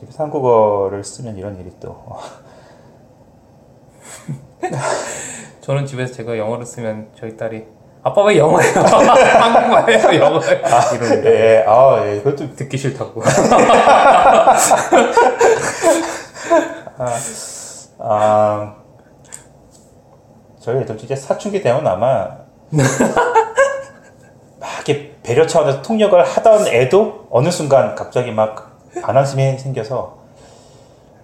집에서 한국어를 쓰면 이런 일이 또 저는 집에서 제가 영어를 쓰면 저희 딸이 아빠 왜 영어해요? 한국말 해요, 영어해요. 이러는데 예, 아, 예, 그것도 듣기 싫다고. 아 저희 애들도 이제 사춘기 되면 아마 막 이렇게 배려 차원에서 통역을 하던 애도 어느 순간 갑자기 막 반항심이 생겨서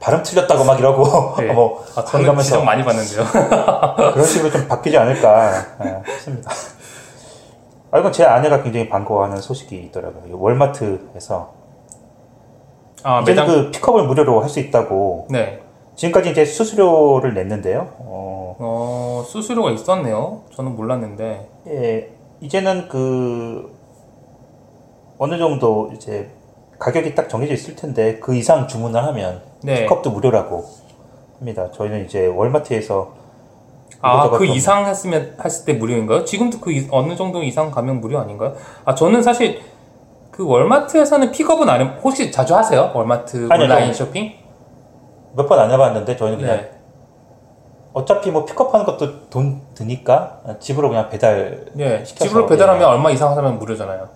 발음 틀렸다고 막 이러고 네. 뭐 아, 저는 지적 많이 받는데요. 그런 식으로 좀 바뀌지 않을까 예, 싶습니다. 아, 이건 제 아내가 굉장히 반가워하는 소식이 있더라고요. 월마트에서 아, 이제는 매장 그 픽업을 무료로 할 수 있다고 네. 지금까지 이제 수수료를 냈는데요. 어, 어, 수수료가 있었네요. 저는 몰랐는데. 예, 이제는 그 어느 정도 이제 가격이 딱 정해져 있을 텐데 그 이상 주문을 하면 네. 픽업도 무료라고 합니다. 저희는 이제 월마트에서 아, 그 좀- 이상 했으면 했을 때 무료인가요? 지금도 그 이- 어느 정도 이상 가면 무료 아닌가요? 아, 저는 사실 그 월마트에서는 픽업은 안 해. 혹시 자주 하세요? 월마트 아니요, 온라인 저- 쇼핑? 몇 번 안 해봤는데 저희는 그냥 네. 어차피 뭐 픽업하는 것도 돈 드니까 집으로 그냥 배달. 네. 집으로 배달하면 예. 얼마 이상 하면 무료잖아요.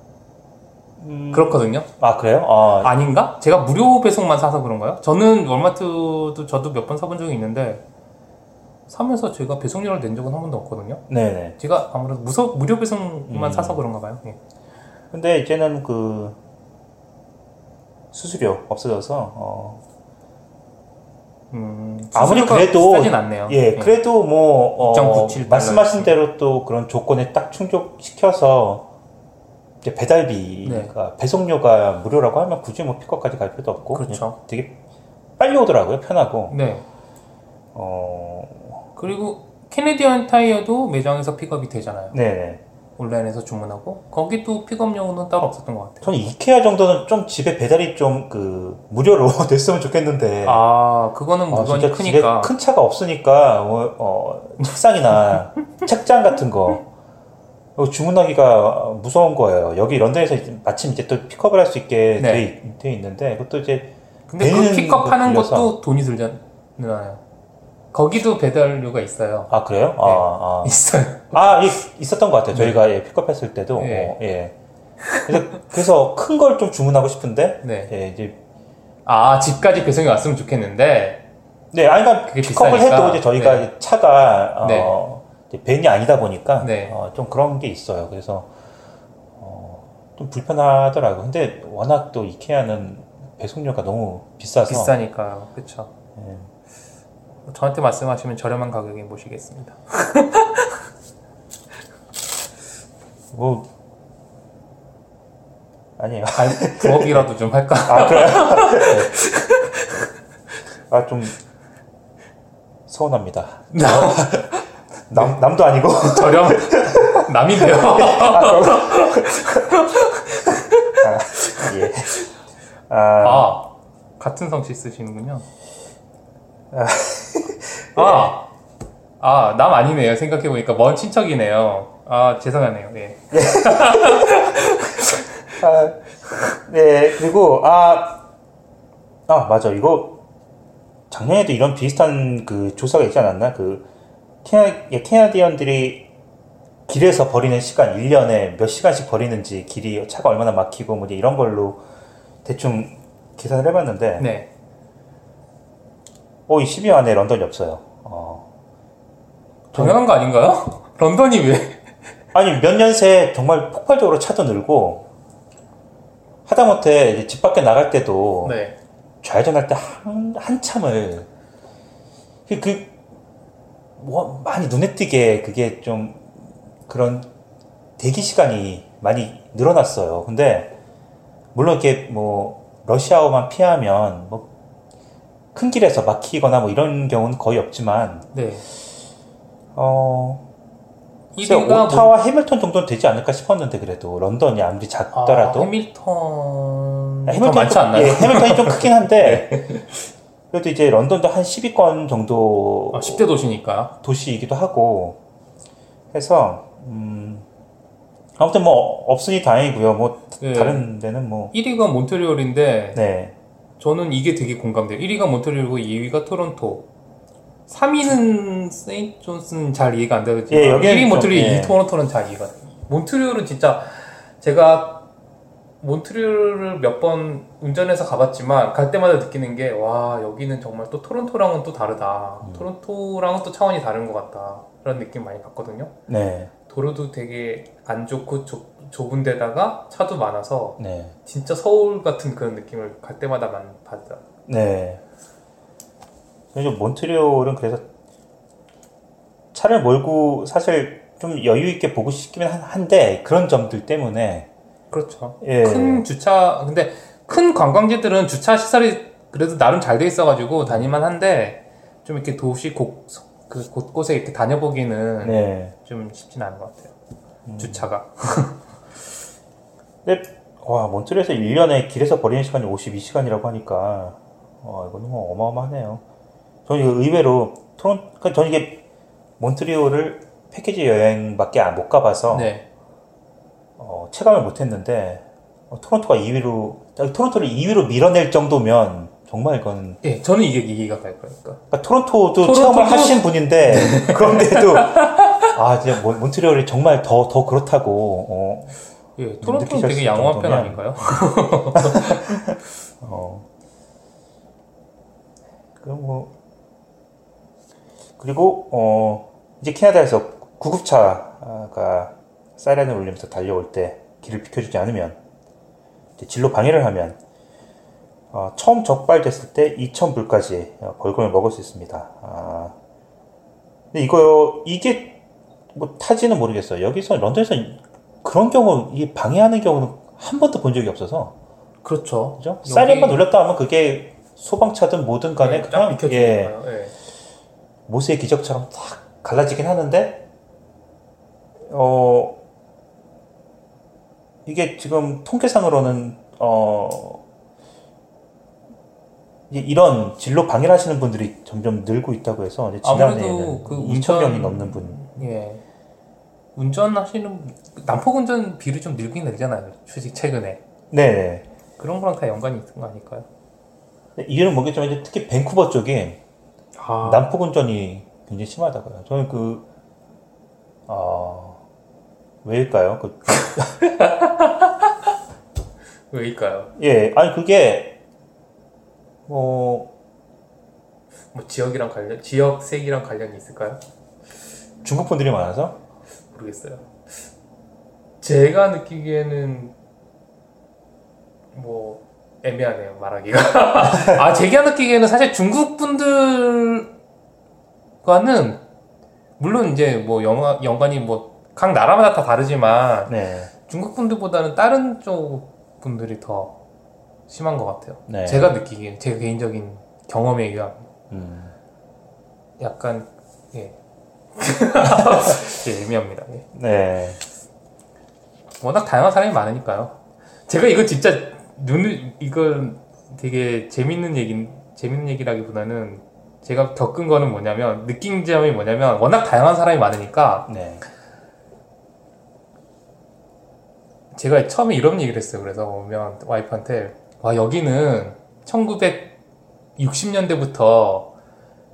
그렇거든요. 아 그래요? 아, 아닌가? 제가 무료 배송만 사서 그런가요? 저는 월마트도 저도 몇 번 사본 적이 있는데 사면서 제가 배송료를 낸 적은 한 번도 없거든요. 네네. 제가 아무래도 무서, 무료 배송만 음. 사서 그런가 봐요. 예. 근데 이제는 그 수수료 없어져서 어, 음, 아무리 그래도 않네요. 예, 예. 그래도 뭐 어, 2.97 말씀하신. 대로 또 그런 조건에 딱 충족시켜서 이제 배달비가 배송료가 무료라고 하면 굳이 뭐 픽업까지 갈 필요도 없고 네. 그렇죠. 되게 빨리 오더라고요, 편하고. 네. 어, 그리고 캐네디언 타이어도 매장에서 픽업이 되잖아요. 네네. 온라인에서 주문하고 거기도 픽업용은 따로 없었던 것 같아요. 저는 이케아 정도는 좀 집에 배달이 좀 그 무료로 됐으면 좋겠는데. 아, 그거는 아, 물건이 진짜 크니까. 큰 차가 없으니까 어, 어, 책상이나 책장 같은 거 주문하기가 무서운 거예요. 여기 런던에서 마침 이제 또 픽업을 할 수 있게 네. 돼, 있- 돼 있는데 그것도 이제 근데 그 픽업하는. 것도 돈이 들잖아요. 거기도 배달료가 있어요. 아 그래요? 아, 있어요. 아, 아 예, 있었던 것 같아요. 저희가 예, 픽업했을 때도 네. 어, 예. 그래서, 그래서 큰 걸 좀 주문하고 싶은데 네. 예, 이제 아, 집까지 배송이 왔으면 좋겠는데. 네, 아니, 그러니까 픽업을 비싸니까. 해도 이제 저희가 네. 차가 어, 네. 벤이 아니다 보니까 네. 어, 좀 그런 게 있어요. 그래서 어, 좀 불편하더라고요. 근데 워낙 또 이케아는 배송료가 너무 비싸서 비싸니까요. 그쵸. 예. 저한테 말씀하시면 저렴한 가격에 모시겠습니다. 뭐 아니에요. 아, 부업이라도 좀 할까? 아 그래요? 아, 좀 서운합니다. 남, 남도 아니고. 저렴 남인데요. 예. 아, 아 같은 성씨 쓰시는군요. 아, 아, 남 아니네요. 생각해보니까 먼 친척이네요. 아, 죄송하네요. 네. 아, 네, 그리고, 아, 아, 맞아. 이거, 작년에도 이런 비슷한 그 조사가 있지 않았나? 그, 캐나, 예, 캐나디언들이 길에서 버리는 시간, 1년에 몇 시간씩 버리는지, 길이, 차가 얼마나 막히고, 뭐, 이런 걸로 대충 계산을 해봤는데, 네. 어, 이 12년 안에 런던이 없어요. 어. 당연한 거 아닌가요? 런던이 왜? 아니, 몇 년 새 정말 폭발적으로 차도 늘고, 하다못해 집 밖에 나갈 때도, 네. 좌회전할 때 한, 한참을 그, 그, 뭐, 많이 눈에 띄게 그게 좀 그런 대기 시간이 많이 늘어났어요. 근데, 물론 이렇게 뭐, 러시아어만 피하면 뭐, 큰 길에서 막히거나 뭐 이런 경우는 거의 없지만, 네. 어, 1위가 뭐, 오타와 해밀턴 정도는 되지 않을까 싶었는데, 그래도. 런던이 아무리 작더라도. 아, 해밀턴. 아, 해밀턴 많지 좀- 않나요? 예, 해밀턴이 좀 크긴 한데 그래도 이제 런던도 한 10위권 정도 아, 10대 도시니까. 도시이기도 하고 해서 음, 아무튼 뭐 없으니 다행이고요. 뭐 네. 다른 데는 뭐 1위가 몬트리올인데 네. 저는 이게 되게 공감돼요. 1위가 몬트리올이고 2위가 토론토. 3위는 세인트 존스는 잘 이해가 안 되지만 예, 여기는 1위 좀, 몬트리올, 예. 2위 토론토는 잘 이해가 돼요. 몬트리올은 진짜 제가 몬트리올을 몇 번 운전해서 가봤지만 갈 때마다 느끼는 게 와 여기는 정말 또 토론토랑은 또 다르다. 음. 토론토랑은 또 차원이 다른 것 같다. 그런 느낌 많이 받거든요. 네. 도로도 되게 안 좋고 좁, 좁은 데다가 차도 많아서 네. 진짜 서울 같은 그런 느낌을 갈 때마다 많이 받아. 네. 그래서 몬트리올은 그래서 차를 몰고 사실 좀 여유 있게 보고 싶기는 한- 한데 그런 점들 때문에 그렇죠. 예. 큰 주차 근데 큰 관광지들은 주차 시설이 그래도 나름 잘 돼 있어가지고 다닐만 한데 좀 이렇게 도시 곳, 그 곳곳에 이렇게 다녀보기는 네. 좀 쉽진 않은 것 같아요. 음. 주차가. 근데 와 몬트리올에서 1년에 길에서 버리는 시간이 52시간이라고 하니까 와 이거는 뭐 어마어마하네요. 저는 이거 의외로 토론 그러니까 저는 이게 몬트리올을 패키지 여행밖에 안- 못 가봐서 네. 어, 체감을 못했는데 어, 토론토가 2위로 토론토를 2위로 밀어낼 정도면 정말 이건 예, 저는 이게 이해가 갈 거니까. 그러니까 토론토도 토론토도- 체험을 하신 분인데 그런데도 아 진짜 몬- 몬트리올이 정말 더더 그렇다고 어, 예, 토론토는 되게 양호한 편 아닌가요? 어. 그럼 뭐 그리고 어 이제 캐나다에서 구급차가 사이렌을 울리면서 달려올 때 길을 비켜주지 않으면 진로 방해를 하면 어, 처음 적발됐을 때 2,000불까지 벌금을 먹을 수 있습니다. 아, 근데 이거 이게 뭐 타지는 모르겠어요. 여기서 런던에서 그런 경우 이 방해하는 경우는 한 번도 본 적이 없어서 그렇죠. 그죠? 여기- 사이렌만 울렸다 하면 그게 소방차든 뭐든 간에 예, 딱 그냥 예. 예. 모세의 기적처럼 탁 갈라지긴 하는데 어 이게 지금 통계상으로는 어 이런 진로 방해를 하시는 분들이 점점 늘고 있다고 해서 지난해에는 그 2천 명이 넘는 분 예. 운전하시는 난폭 운전 비율이 좀 늘긴 늘잖아요. 솔직히 최근에 네. 그런 거랑 다 연관이 있는 거 아닐까요? 이유는 모르겠지만 이제 특히 밴쿠버 쪽에 아, 난폭 운전이 굉장히 심하다고요. 저는 그, 어, 왜일까요? 그, 왜일까요? 예, 아니, 그게, 뭐, 뭐 지역이랑 관련, 지역 색이랑 관련이 있을까요? 중국 분들이 많아서? 모르겠어요. 제가 느끼기에는 뭐 애매하네요 말하기가. 아 제가 느끼기에는 사실 중국 분들과는 물론 이제 뭐 영화 연관이 뭐 각 나라마다 다 다르지만 네. 중국 분들보다는 다른 쪽 분들이 더 심한 것 같아요. 네. 제가 느끼기엔 제 개인적인 경험에 의한 음. 약간 예, 예 애매합니다. 예. 네. 워낙 다양한 사람이 많으니까요. 제가 이거 진짜 눈을 이건 되게 재밌는 얘기 재밌는 얘기라기보다는 제가 겪은 거는 뭐냐면 느낀 점이 뭐냐면 워낙 다양한 사람이 많으니까 네. 제가 처음에 이런 얘기를 했어요. 그래서 오면 와이프한테 와 여기는 1960년대부터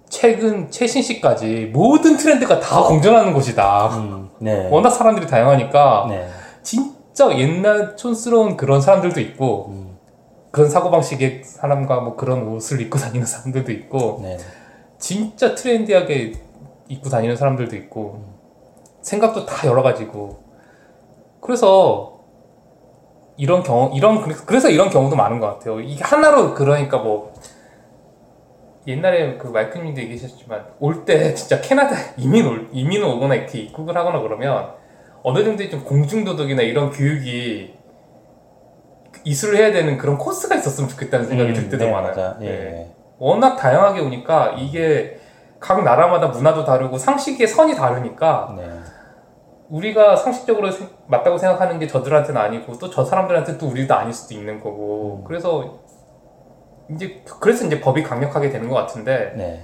최근 최신식까지 모든 트렌드가 다 공존하는 곳이다. 음. 네. 워낙 사람들이 다양하니까 네. 진짜 옛날 촌스러운 그런 사람들도 있고 음. 그런 사고방식의 사람과 뭐 그런 옷을 입고 다니는 사람들도 있고 네. 진짜 트렌디하게 입고 다니는 사람들도 있고 생각도 다 여러 가지고 그래서 이런 경우 이런 그래서 이런 경우도 많은 것 같아요. 이게 하나로 그러니까 뭐 옛날에 그 마이크님도 얘기하셨지만 올 때 진짜 캐나다 이민 올 이민 오거나 이렇게 입국을 하거나 그러면 어느 정도의 좀 공중도덕이나 이런 교육이 이수를 해야 되는 그런 코스가 있었으면 좋겠다는 생각이 들 때도 네, 많아요. 맞아. 예. 네. 워낙 다양하게 오니까 이게 각 나라마다 문화도 다르고 상식의 선이 다르니까 네. 우리가 상식적으로 세- 맞다고 생각하는 게 저들한테는 아니고 또 저 사람들한테 또 우리도 아닐 수도 있는 거고 음. 그래서 이제 그래서 이제 법이 강력하게 되는 것 같은데 네.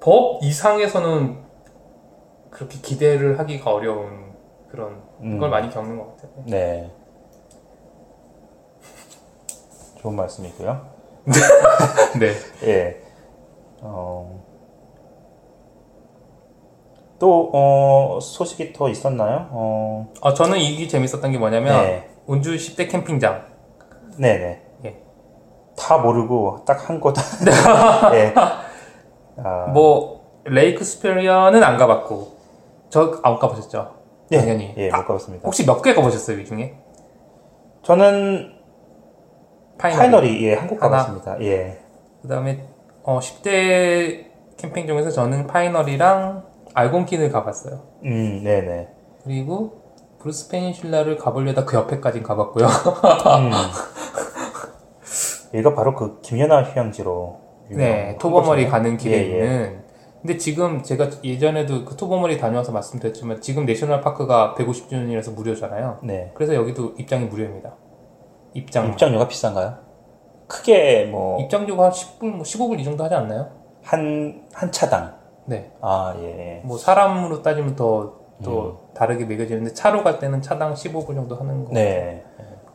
법 이상에서는 그렇게 기대를 하기가 어려운 그런 음. 걸 많이 겪는 것 같아요. 네. 좋은 말씀이고요. 네. 예. 어, 또, 어, 소식이 더 있었나요? 어, 어, 저는 이게 재밌었던 게 뭐냐면 네. 운주 10대 캠핑장 네네. 예. 다 모르고 딱 한 곳. 예. 아, 뭐 레이크 스페리어는 안 가봤고 저 안 가보셨죠? 예, 당연히. 예, 아, 못 가봤습니다. 혹시 몇 개 가보셨어요 이 중에? 저는 파이널. 파이널이, 예, 한국 하나. 가봤습니다. 예. 그다음에 어 10대 캠핑 중에서 저는 파이너리랑 알곤퀸을 가봤어요. 음, 네네. 그리고 브루스 페닌슐라를 가보려다 그 옆에까지 가봤고요. 음. 얘가 바로 그 그 면한 휴양지로. 네, 토버머리. 가는 길에 예, 예. 있는. 근데 지금 제가 예전에도 그 토버머리 다녀와서 말씀드렸지만 지금 national park가 150주년이라서 무료잖아요. 네. 그래서 여기도 입장이 무료입니다. 입장 입장료가 비싼가요? 크게 뭐, 입장료가 한 10불, 뭐 15불 이 정도 하지 않나요? 한, 한 차당. 네. 아, 예. 뭐 사람으로 따지면 더또 음. 다르게 매겨지는데 차로 갈 때는 차당 15불 정도 하는 거. 네.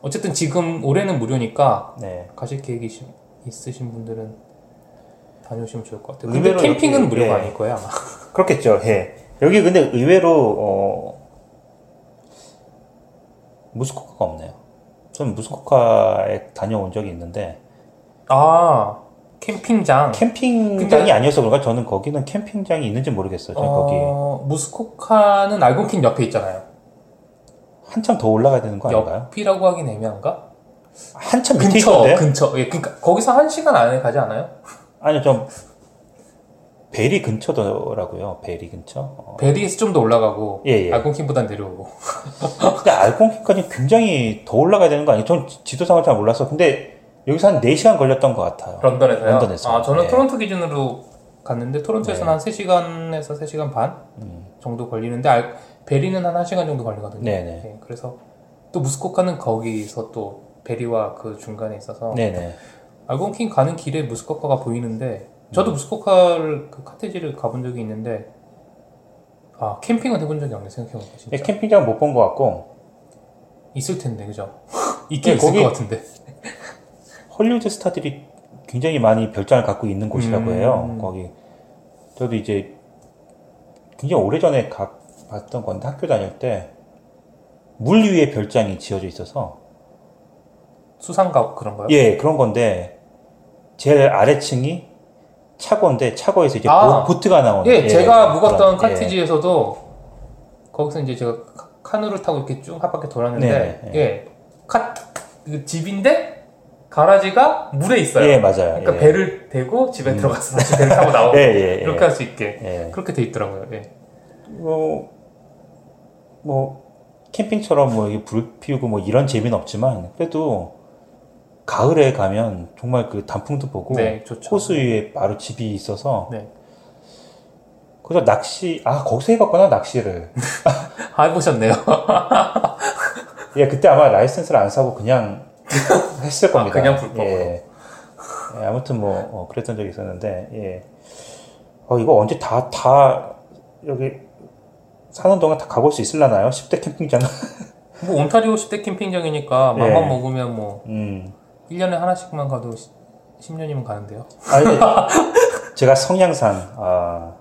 어쨌든 지금 올해는 무료니까 네. 가실 계획이 있- 있으신 분들은 다녀오시면 좋을 것 같아요. 의외로 근데 캠핑은 무료가 예. 아닐 거예요 아마. 그렇겠죠. 예. 여기 근데 의외로 어 무스코카가 없네요. 저는 무스코카에 다녀온 적이 있는데 아 캠핑장. 캠핑장이 근데- 아니어서 그런가 저는 거기는 캠핑장이 있는지 모르겠어요. 저는 거기 어, 무스코카는 알곤킨 옆에 있잖아요. 한참 더 올라가야 되는 거 아닌가요? 옆이라고 하긴 애매한가? 한참 밑에 근처, 있던데? 근처. 예, 그러니까 거기서 한 시간 안에 가지 않아요? 아니요, 좀 베리 근처더라고요. 베리 근처. 어. 베리에서 좀 더 올라가고 예, 예. 알곤킨보단 내려오고. 근데 알콩키까지 굉장히 더 올라가야 되는 거 아니에요? 전 지도상을 잘 몰라서. 근데 여기서 한 4시간 걸렸던 것 같아요. 런던에서요? 런던에서. 아, 저는 예. 토론토 기준으로 갔는데 토론토에서는 네. 한 3시간에서 3시간 반 정도 걸리는데 알- 베리는 한 1시간 정도 걸리거든요. 네네. 예, 그래서 또 무스코카는 거기서 또 베리와 그 중간에 있어서 네네. 알곤킨 가는 길에 무스코카가 보이는데 저도 무스코카를 그 카테지를 가본 적이 있는데 아 캠핑은 해본 적이 없네 생각해보니까 진짜 예, 캠핑장 못 본 것 같고, 있을 텐데 그죠? 있긴 예, 있을 거기- 것 같은데 헐리우드 스타들이 굉장히 많이 별장을 갖고 있는 곳이라고 음. 해요. 거기 저도 이제 굉장히 오래전에 가, 봤던 건데 학교 다닐 때 물 위에 별장이 지어져 있어서 수상가 그런 거요? 예 그런 건데 제일 아래층이 차고인데 차고에서 이제 아. 보, 트가 나오는 예, 제가 묵었던 예. 카티지에서도 거기서 이제 제가 카- 카누를 타고 이렇게 쭉 한 바퀴 돌았는데 네, 예, 카, 그 집인데 가라지가 물에 있어요. 예 맞아요. 그러니까 예. 배를 대고 집에 들어가서 다시 배를 타고 나오고 예, 예, 예. 이렇게 할 수 있게 예. 그렇게 돼 있더라고요. 예. 뭐, 뭐, 캠핑처럼 뭐, 이게 불 피우고 뭐 이런 재미는 없지만, 그래도 가을에 가면 정말 그 단풍도 보고 네. 호수 위에 바로 집이 있어서 네. 거기서 낚시 아 거기서 해봤구나 낚시를 아, 해보셨네요. 예 그때 아마 라이센스를 안 사고 그냥 했을 아, 겁니다 그냥 불법으로. 예. 예, 아무튼 뭐 어, 그랬던 적이 있었는데 예. 어 이거 언제 다다 여기 사는 동안 다 가볼 수 있을라나요 10대 캠핑장 뭐 온타리오 10대 캠핑장이니까 맘만 예. 먹으면 뭐 음 1년에 하나씩만 가도 10 년이면 가는데요. 아니 제가 성향상 아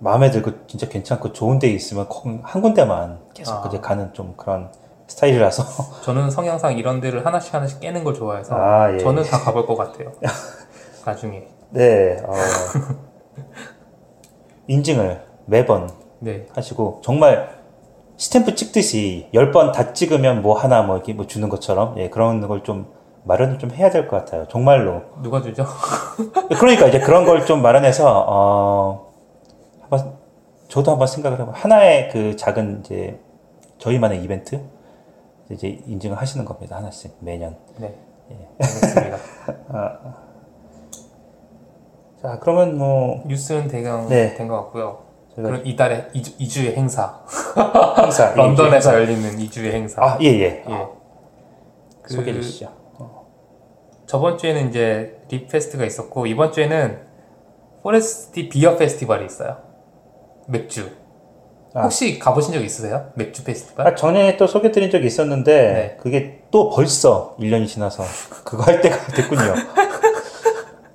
마음에 들고 진짜 괜찮고 좋은 데 있으면 거- 한 군데만 계속 아. 이제 가는 좀 그런 스타일이라서 저는 성향상 이런 데를 하나씩 하나씩 깨는 걸 좋아해서 아, 예. 저는 다 가볼 것 같아요. 나중에. 네 어, 인증을 매번 네. 하시고 정말 스탬프 찍듯이 10번 다 찍으면 뭐 하나 뭐 이렇게 뭐 주는 것처럼 예 그런 걸 좀 마련을 좀 해야 될 것 같아요 정말로 누가 주죠? 그러니까 이제 그런 걸 좀 마련해서 어 한번 저도 한번 생각을 해봐 하나의 그 작은 이제 저희만의 이벤트 이제 인증을 하시는 겁니다 하나씩 매년 네. 알겠습니다. 자 그러면 뭐 뉴스는 대강 네. 된것 같고요. 그럼 이달에 2주, 주의 행사. 행사 런던에서 열리는 2주의 행사. 아 예 예 예. 그 소개해 주시죠 저번 주에는 이제 Rib Fest가 있었고 이번 주에는 포레스트 시티 Beer Festival이 있어요. 맥주. 아. 혹시 가보신 적 있으세요? 맥주 페스티벌? 아, 전에 또 소개드린 적이 있었는데 네. 그게 또 벌써 1년이 지나서 그거 할 때가 됐군요.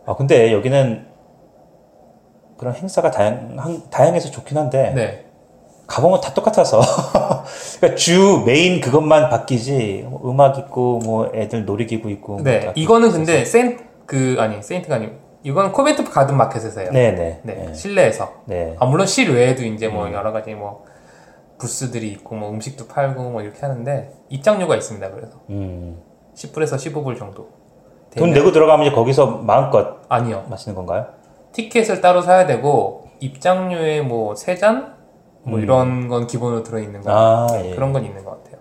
아 근데 여기는 그런 행사가 다양, 다양해서 좋긴 한데 네. 가보면 다 똑같아서 그러니까 주 메인 그것만 바뀌지 뭐 음악 있고 뭐 애들 놀이기구 있고 뭐 네. 다 이거는 근데 세인 그 아니 세인트가 아니고 이건 코벤트 가든 마켓에서요. 네네 네. 네. 실내에서. 네. 아 물론 실외에도 이제 뭐 여러 가지 뭐 부스들이 있고 뭐 음식도 팔고 뭐 이렇게 하는데 입장료가 있습니다. 그래서 음. 10불에서 15불 정도. 돈 되면- 내고 들어가면 이제 거기서 마음껏 아니요. 마시는 건가요? 티켓을 따로 사야 되고 입장료에 뭐 세 잔? 뭐 음. 이런 건 기본으로 들어 있는 거 아 예. 그런 건 있는 것 같아요.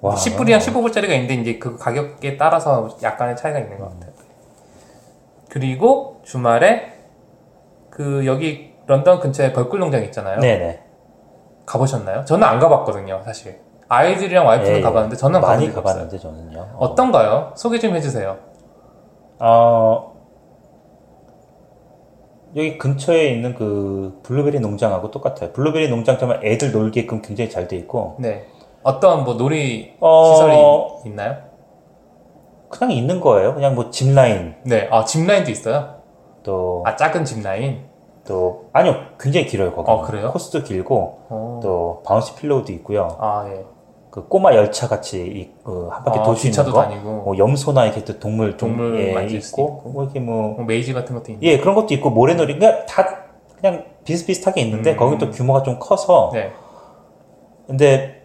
와. 10불이랑 15불짜리가 있는데 이제 그 가격에 따라서 약간의 차이가 있는 것 같아요. 그리고 주말에 그 여기 런던 근처에 벌꿀 농장 있잖아요. 네네. 가보셨나요? 저는 안 가봤거든요, 사실. 아이들이랑 와이프는 예, 가봤는데 저는 많이 없어요. 가봤는데 저는요. 어. 어떤가요? 소개 좀 해주세요. 어, 여기 근처에 있는 그 블루베리 농장하고 똑같아요. 블루베리 농장 정말 애들 놀게끔 굉장히 잘 돼 있고, 네. 어떤 뭐 놀이 어, 시설이 있나요? 그냥 있는 거예요. 그냥 뭐 짚라인, 네. 아, 짚라인도 있어요? 또, 아, 작은 짚라인? 또, 아니요. 굉장히 길어요, 거기. 어, 그래요? 코스도 길고, 어. 또, bounce pillow도 있고요. 아, 예. 그 꼬마 열차 같이 이- 그 한 바퀴 아, 돌수 있는 거. 다니고. 뭐 염소나 이렇게 또 동물 좀, 동물 예, 만질 수도 있고, 뭐 이렇게 뭐, 뭐 maze 같은 것도 있고. 예, 그런 것도 있고, 모래놀이. 그냥 다, 그냥 비슷비슷하게 있는데, 음. 거기 또 규모가 좀 커서, 네. 근데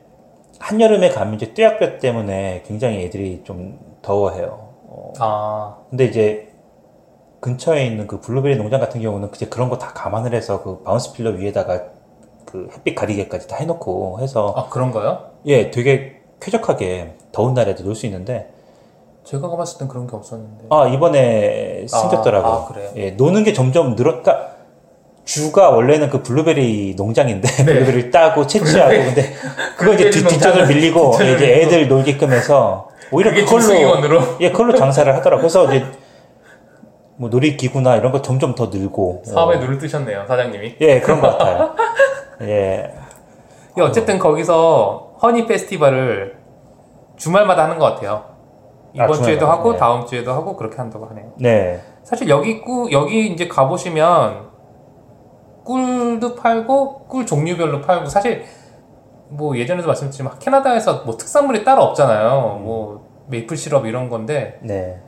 한여름에 가면 이제 뙤약볕 때문에 굉장히 애들이 좀 더워해요. 어, 아, 근데 이제 근처에 있는 그 블루베리 농장 같은 경우는 이제 그런 거 다 감안을 해서 그 bounce pillow 위에다가 그 햇빛 가리개까지 다 해놓고 해서 아, 그런가요? 예, 되게 쾌적하게 더운 날에도 놀 수 있는데 제가 가봤을 땐 그런 게 없었는데. 아 이번에 아, 생겼더라고요. 아, 그래요? 예, 노는 게 점점 늘었다. 주가 원래는 그 블루베리 농장인데 블루베리를 따고 채취하고 근데 그거 이제 뒤, 네. 블루베리 뒷전으로 밀리고 뒷전을 이제 밀고. 애들 놀게끔 해서 오히려 그걸로? 예 그걸로 장사를 하더라고. 그래서 이제 뭐 놀이기구나 이런 거 점점 더 늘고 사업에 어, 눈을 뜨셨네요, 사장님이. 예 그런 것 같아요. 예 예, 어쨌든 거기서 허니 페스티벌을 주말마다 하는 것 같아요. 이번 아, 주에도 하고 네. 다음 주에도 하고 그렇게 한다고 하네요. 네. 사실 여기 꿀 여기 이제 가 보시면 꿀도 팔고 꿀 종류별로 팔고 사실 뭐 예전에도 말씀드렸지만 캐나다에서 뭐 특산물이 따로 없잖아요. 뭐 메이플 시럽 이런 건데 네.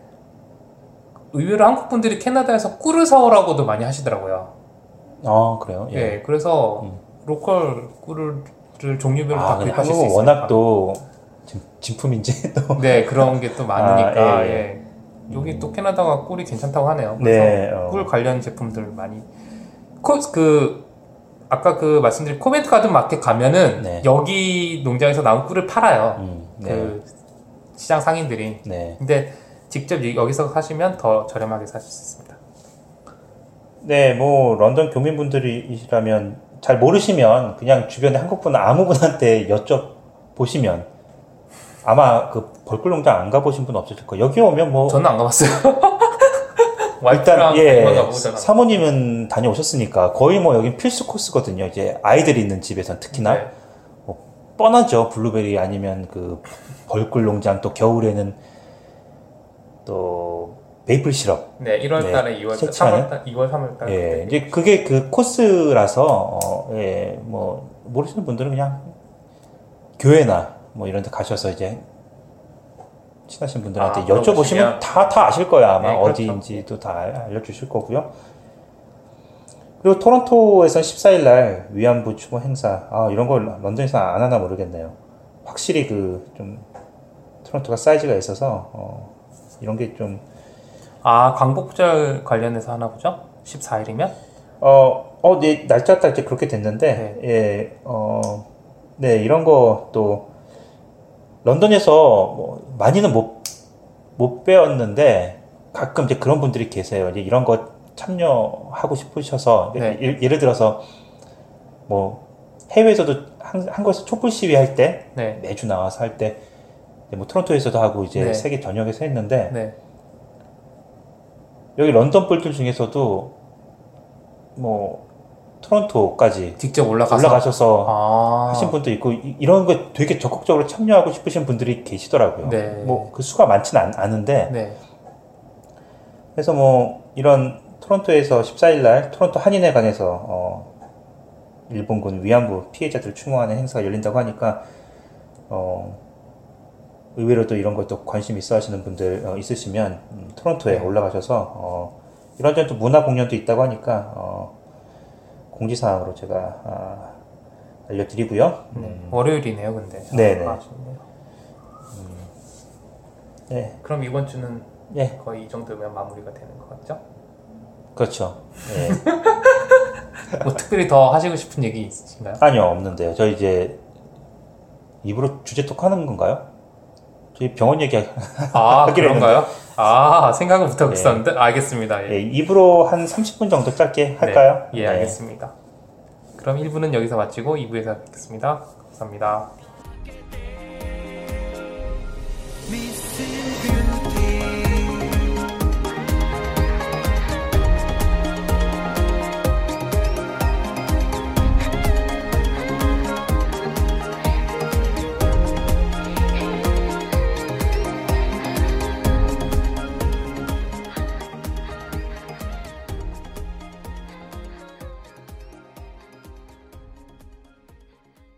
의외로 한국 분들이 캐나다에서 꿀을 사오라고도 많이 하시더라고요. 아 그래요. 예, 예. 그래서 음. local 꿀을 종류별로 아 다 구입하실 수 있으니까. 워낙 또 진- 진품인지 또 네 그런 게 또 많으니까 아, 예, 예. 여기 또 캐나다가 꿀이 괜찮다고 하네요. 그래서 네. 어. 꿀 관련 제품들 많이 코, 그 아까 그 말씀드린 코벤트 가든 마켓 가면은 네. 여기 농장에서 나온 꿀을 팔아요. 음, 네. 그 시장 상인들이. 네. 근데 직접 이- 여기서 사시면 더 저렴하게 사실 수 있습니다. 네, 뭐 런던 교민분들이시라면 잘 모르시면 그냥 주변에 한국 분 아무 분한테 여쭤 보시면 아마 그 벌꿀 농장 안 가보신 분 없으실 거예요. 여기 오면 뭐 저는 안 가봤어요. 일단 와이프랑 예만 가보잖아. 사모님은 다녀오셨으니까 거의 뭐 여긴 필수 코스거든요. 이제 아이들이 있는 집에선 특히나 네. 뻔하죠. 블루베리 아니면 그 벌꿀 농장 또 겨울에는 또 메이플 시럽 네, 1월 네, 달에 2월, 채취하는? 3월 달, 2월, 3월 달. 예, 이제 그게 그 코스라서 어, 예, 뭐 모르시는 분들은 그냥 교회나 뭐 이런 데 가셔서 이제 친하신 분들한테 아, 여쭤보시면? 다 다 아실 거야 아마 네, 그렇죠. 어디인지도 다 알- 알려주실 거고요. 그리고 토론토에서 14일 날 위안부 추모 행사 아 이런 걸 런던에서 안 하나 모르겠네요. 확실히 그 좀 토론토가 사이즈가 있어서 어, 이런 게 좀 아, 광복절 관련해서 하나 보죠? 14일이면? 어, 어, 네, 날짜 딱 이제 그렇게 됐는데, 예, 어, 네, 이런 거 또, 런던에서 뭐, 많이는 못, 못 배웠는데, 가끔 이제 그런 분들이 계세요. 이제 이런 거 참여하고 싶으셔서, 네. 예, 예를 들어서, 뭐, 해외에서도 한, 한국에서 촛불 시위 할 때, 네. 매주 나와서 할 때, 뭐 토론토에서도 하고 이제 네. 세계 전역에서 했는데, 네. 여기 런던 뿔들 중에서도, 뭐, 토론토까지 직접 올라가서. 올라가셔서 아. 하신 분도 있고 이, 런거 되게 적극적으로 참여하고 싶으신 분들이 계시더라고요. 네. 뭐그 수가 많지는 않, 않은데 네. 그래서 뭐 이런 토론토에서 14일 날 토론토 한인회관에서 어, 일본군 위안부 피해자들 추모하는 행사가 열린다고 하니까 어, 의외로 또 이런 것도 관심 있어 하시는 분들 어, 있으시면 음, 토론토에 네. 올라가셔서 어, 이런저런 또 문화 공연도 있다고 하니까 어, 공지사항으로 제가 아, 알려드리고요. 네. 월요일이네요, 근데. 네네. 아, 아쉽네요. 네, 그럼 이번 주는 예, 거의 이 정도면 마무리가 되는 것 같죠? 그렇죠. 예. 뭐 특별히 더 하시고 싶은 얘기 있으신가요? 아니요, 없는데요. 저 이제 입으로 주제 톡 하는 건가요? 저희 병원 얘기, 아, 하기로 그런가요? 아, 생각은 못하고 네. 있었는데? 알겠습니다. 예. 예, 입으로 한 30분 정도 짧게 할까요? 네. 예, 알겠습니다. 그럼 1부는 여기서 마치고 2부에서 뵙겠습니다. 감사합니다.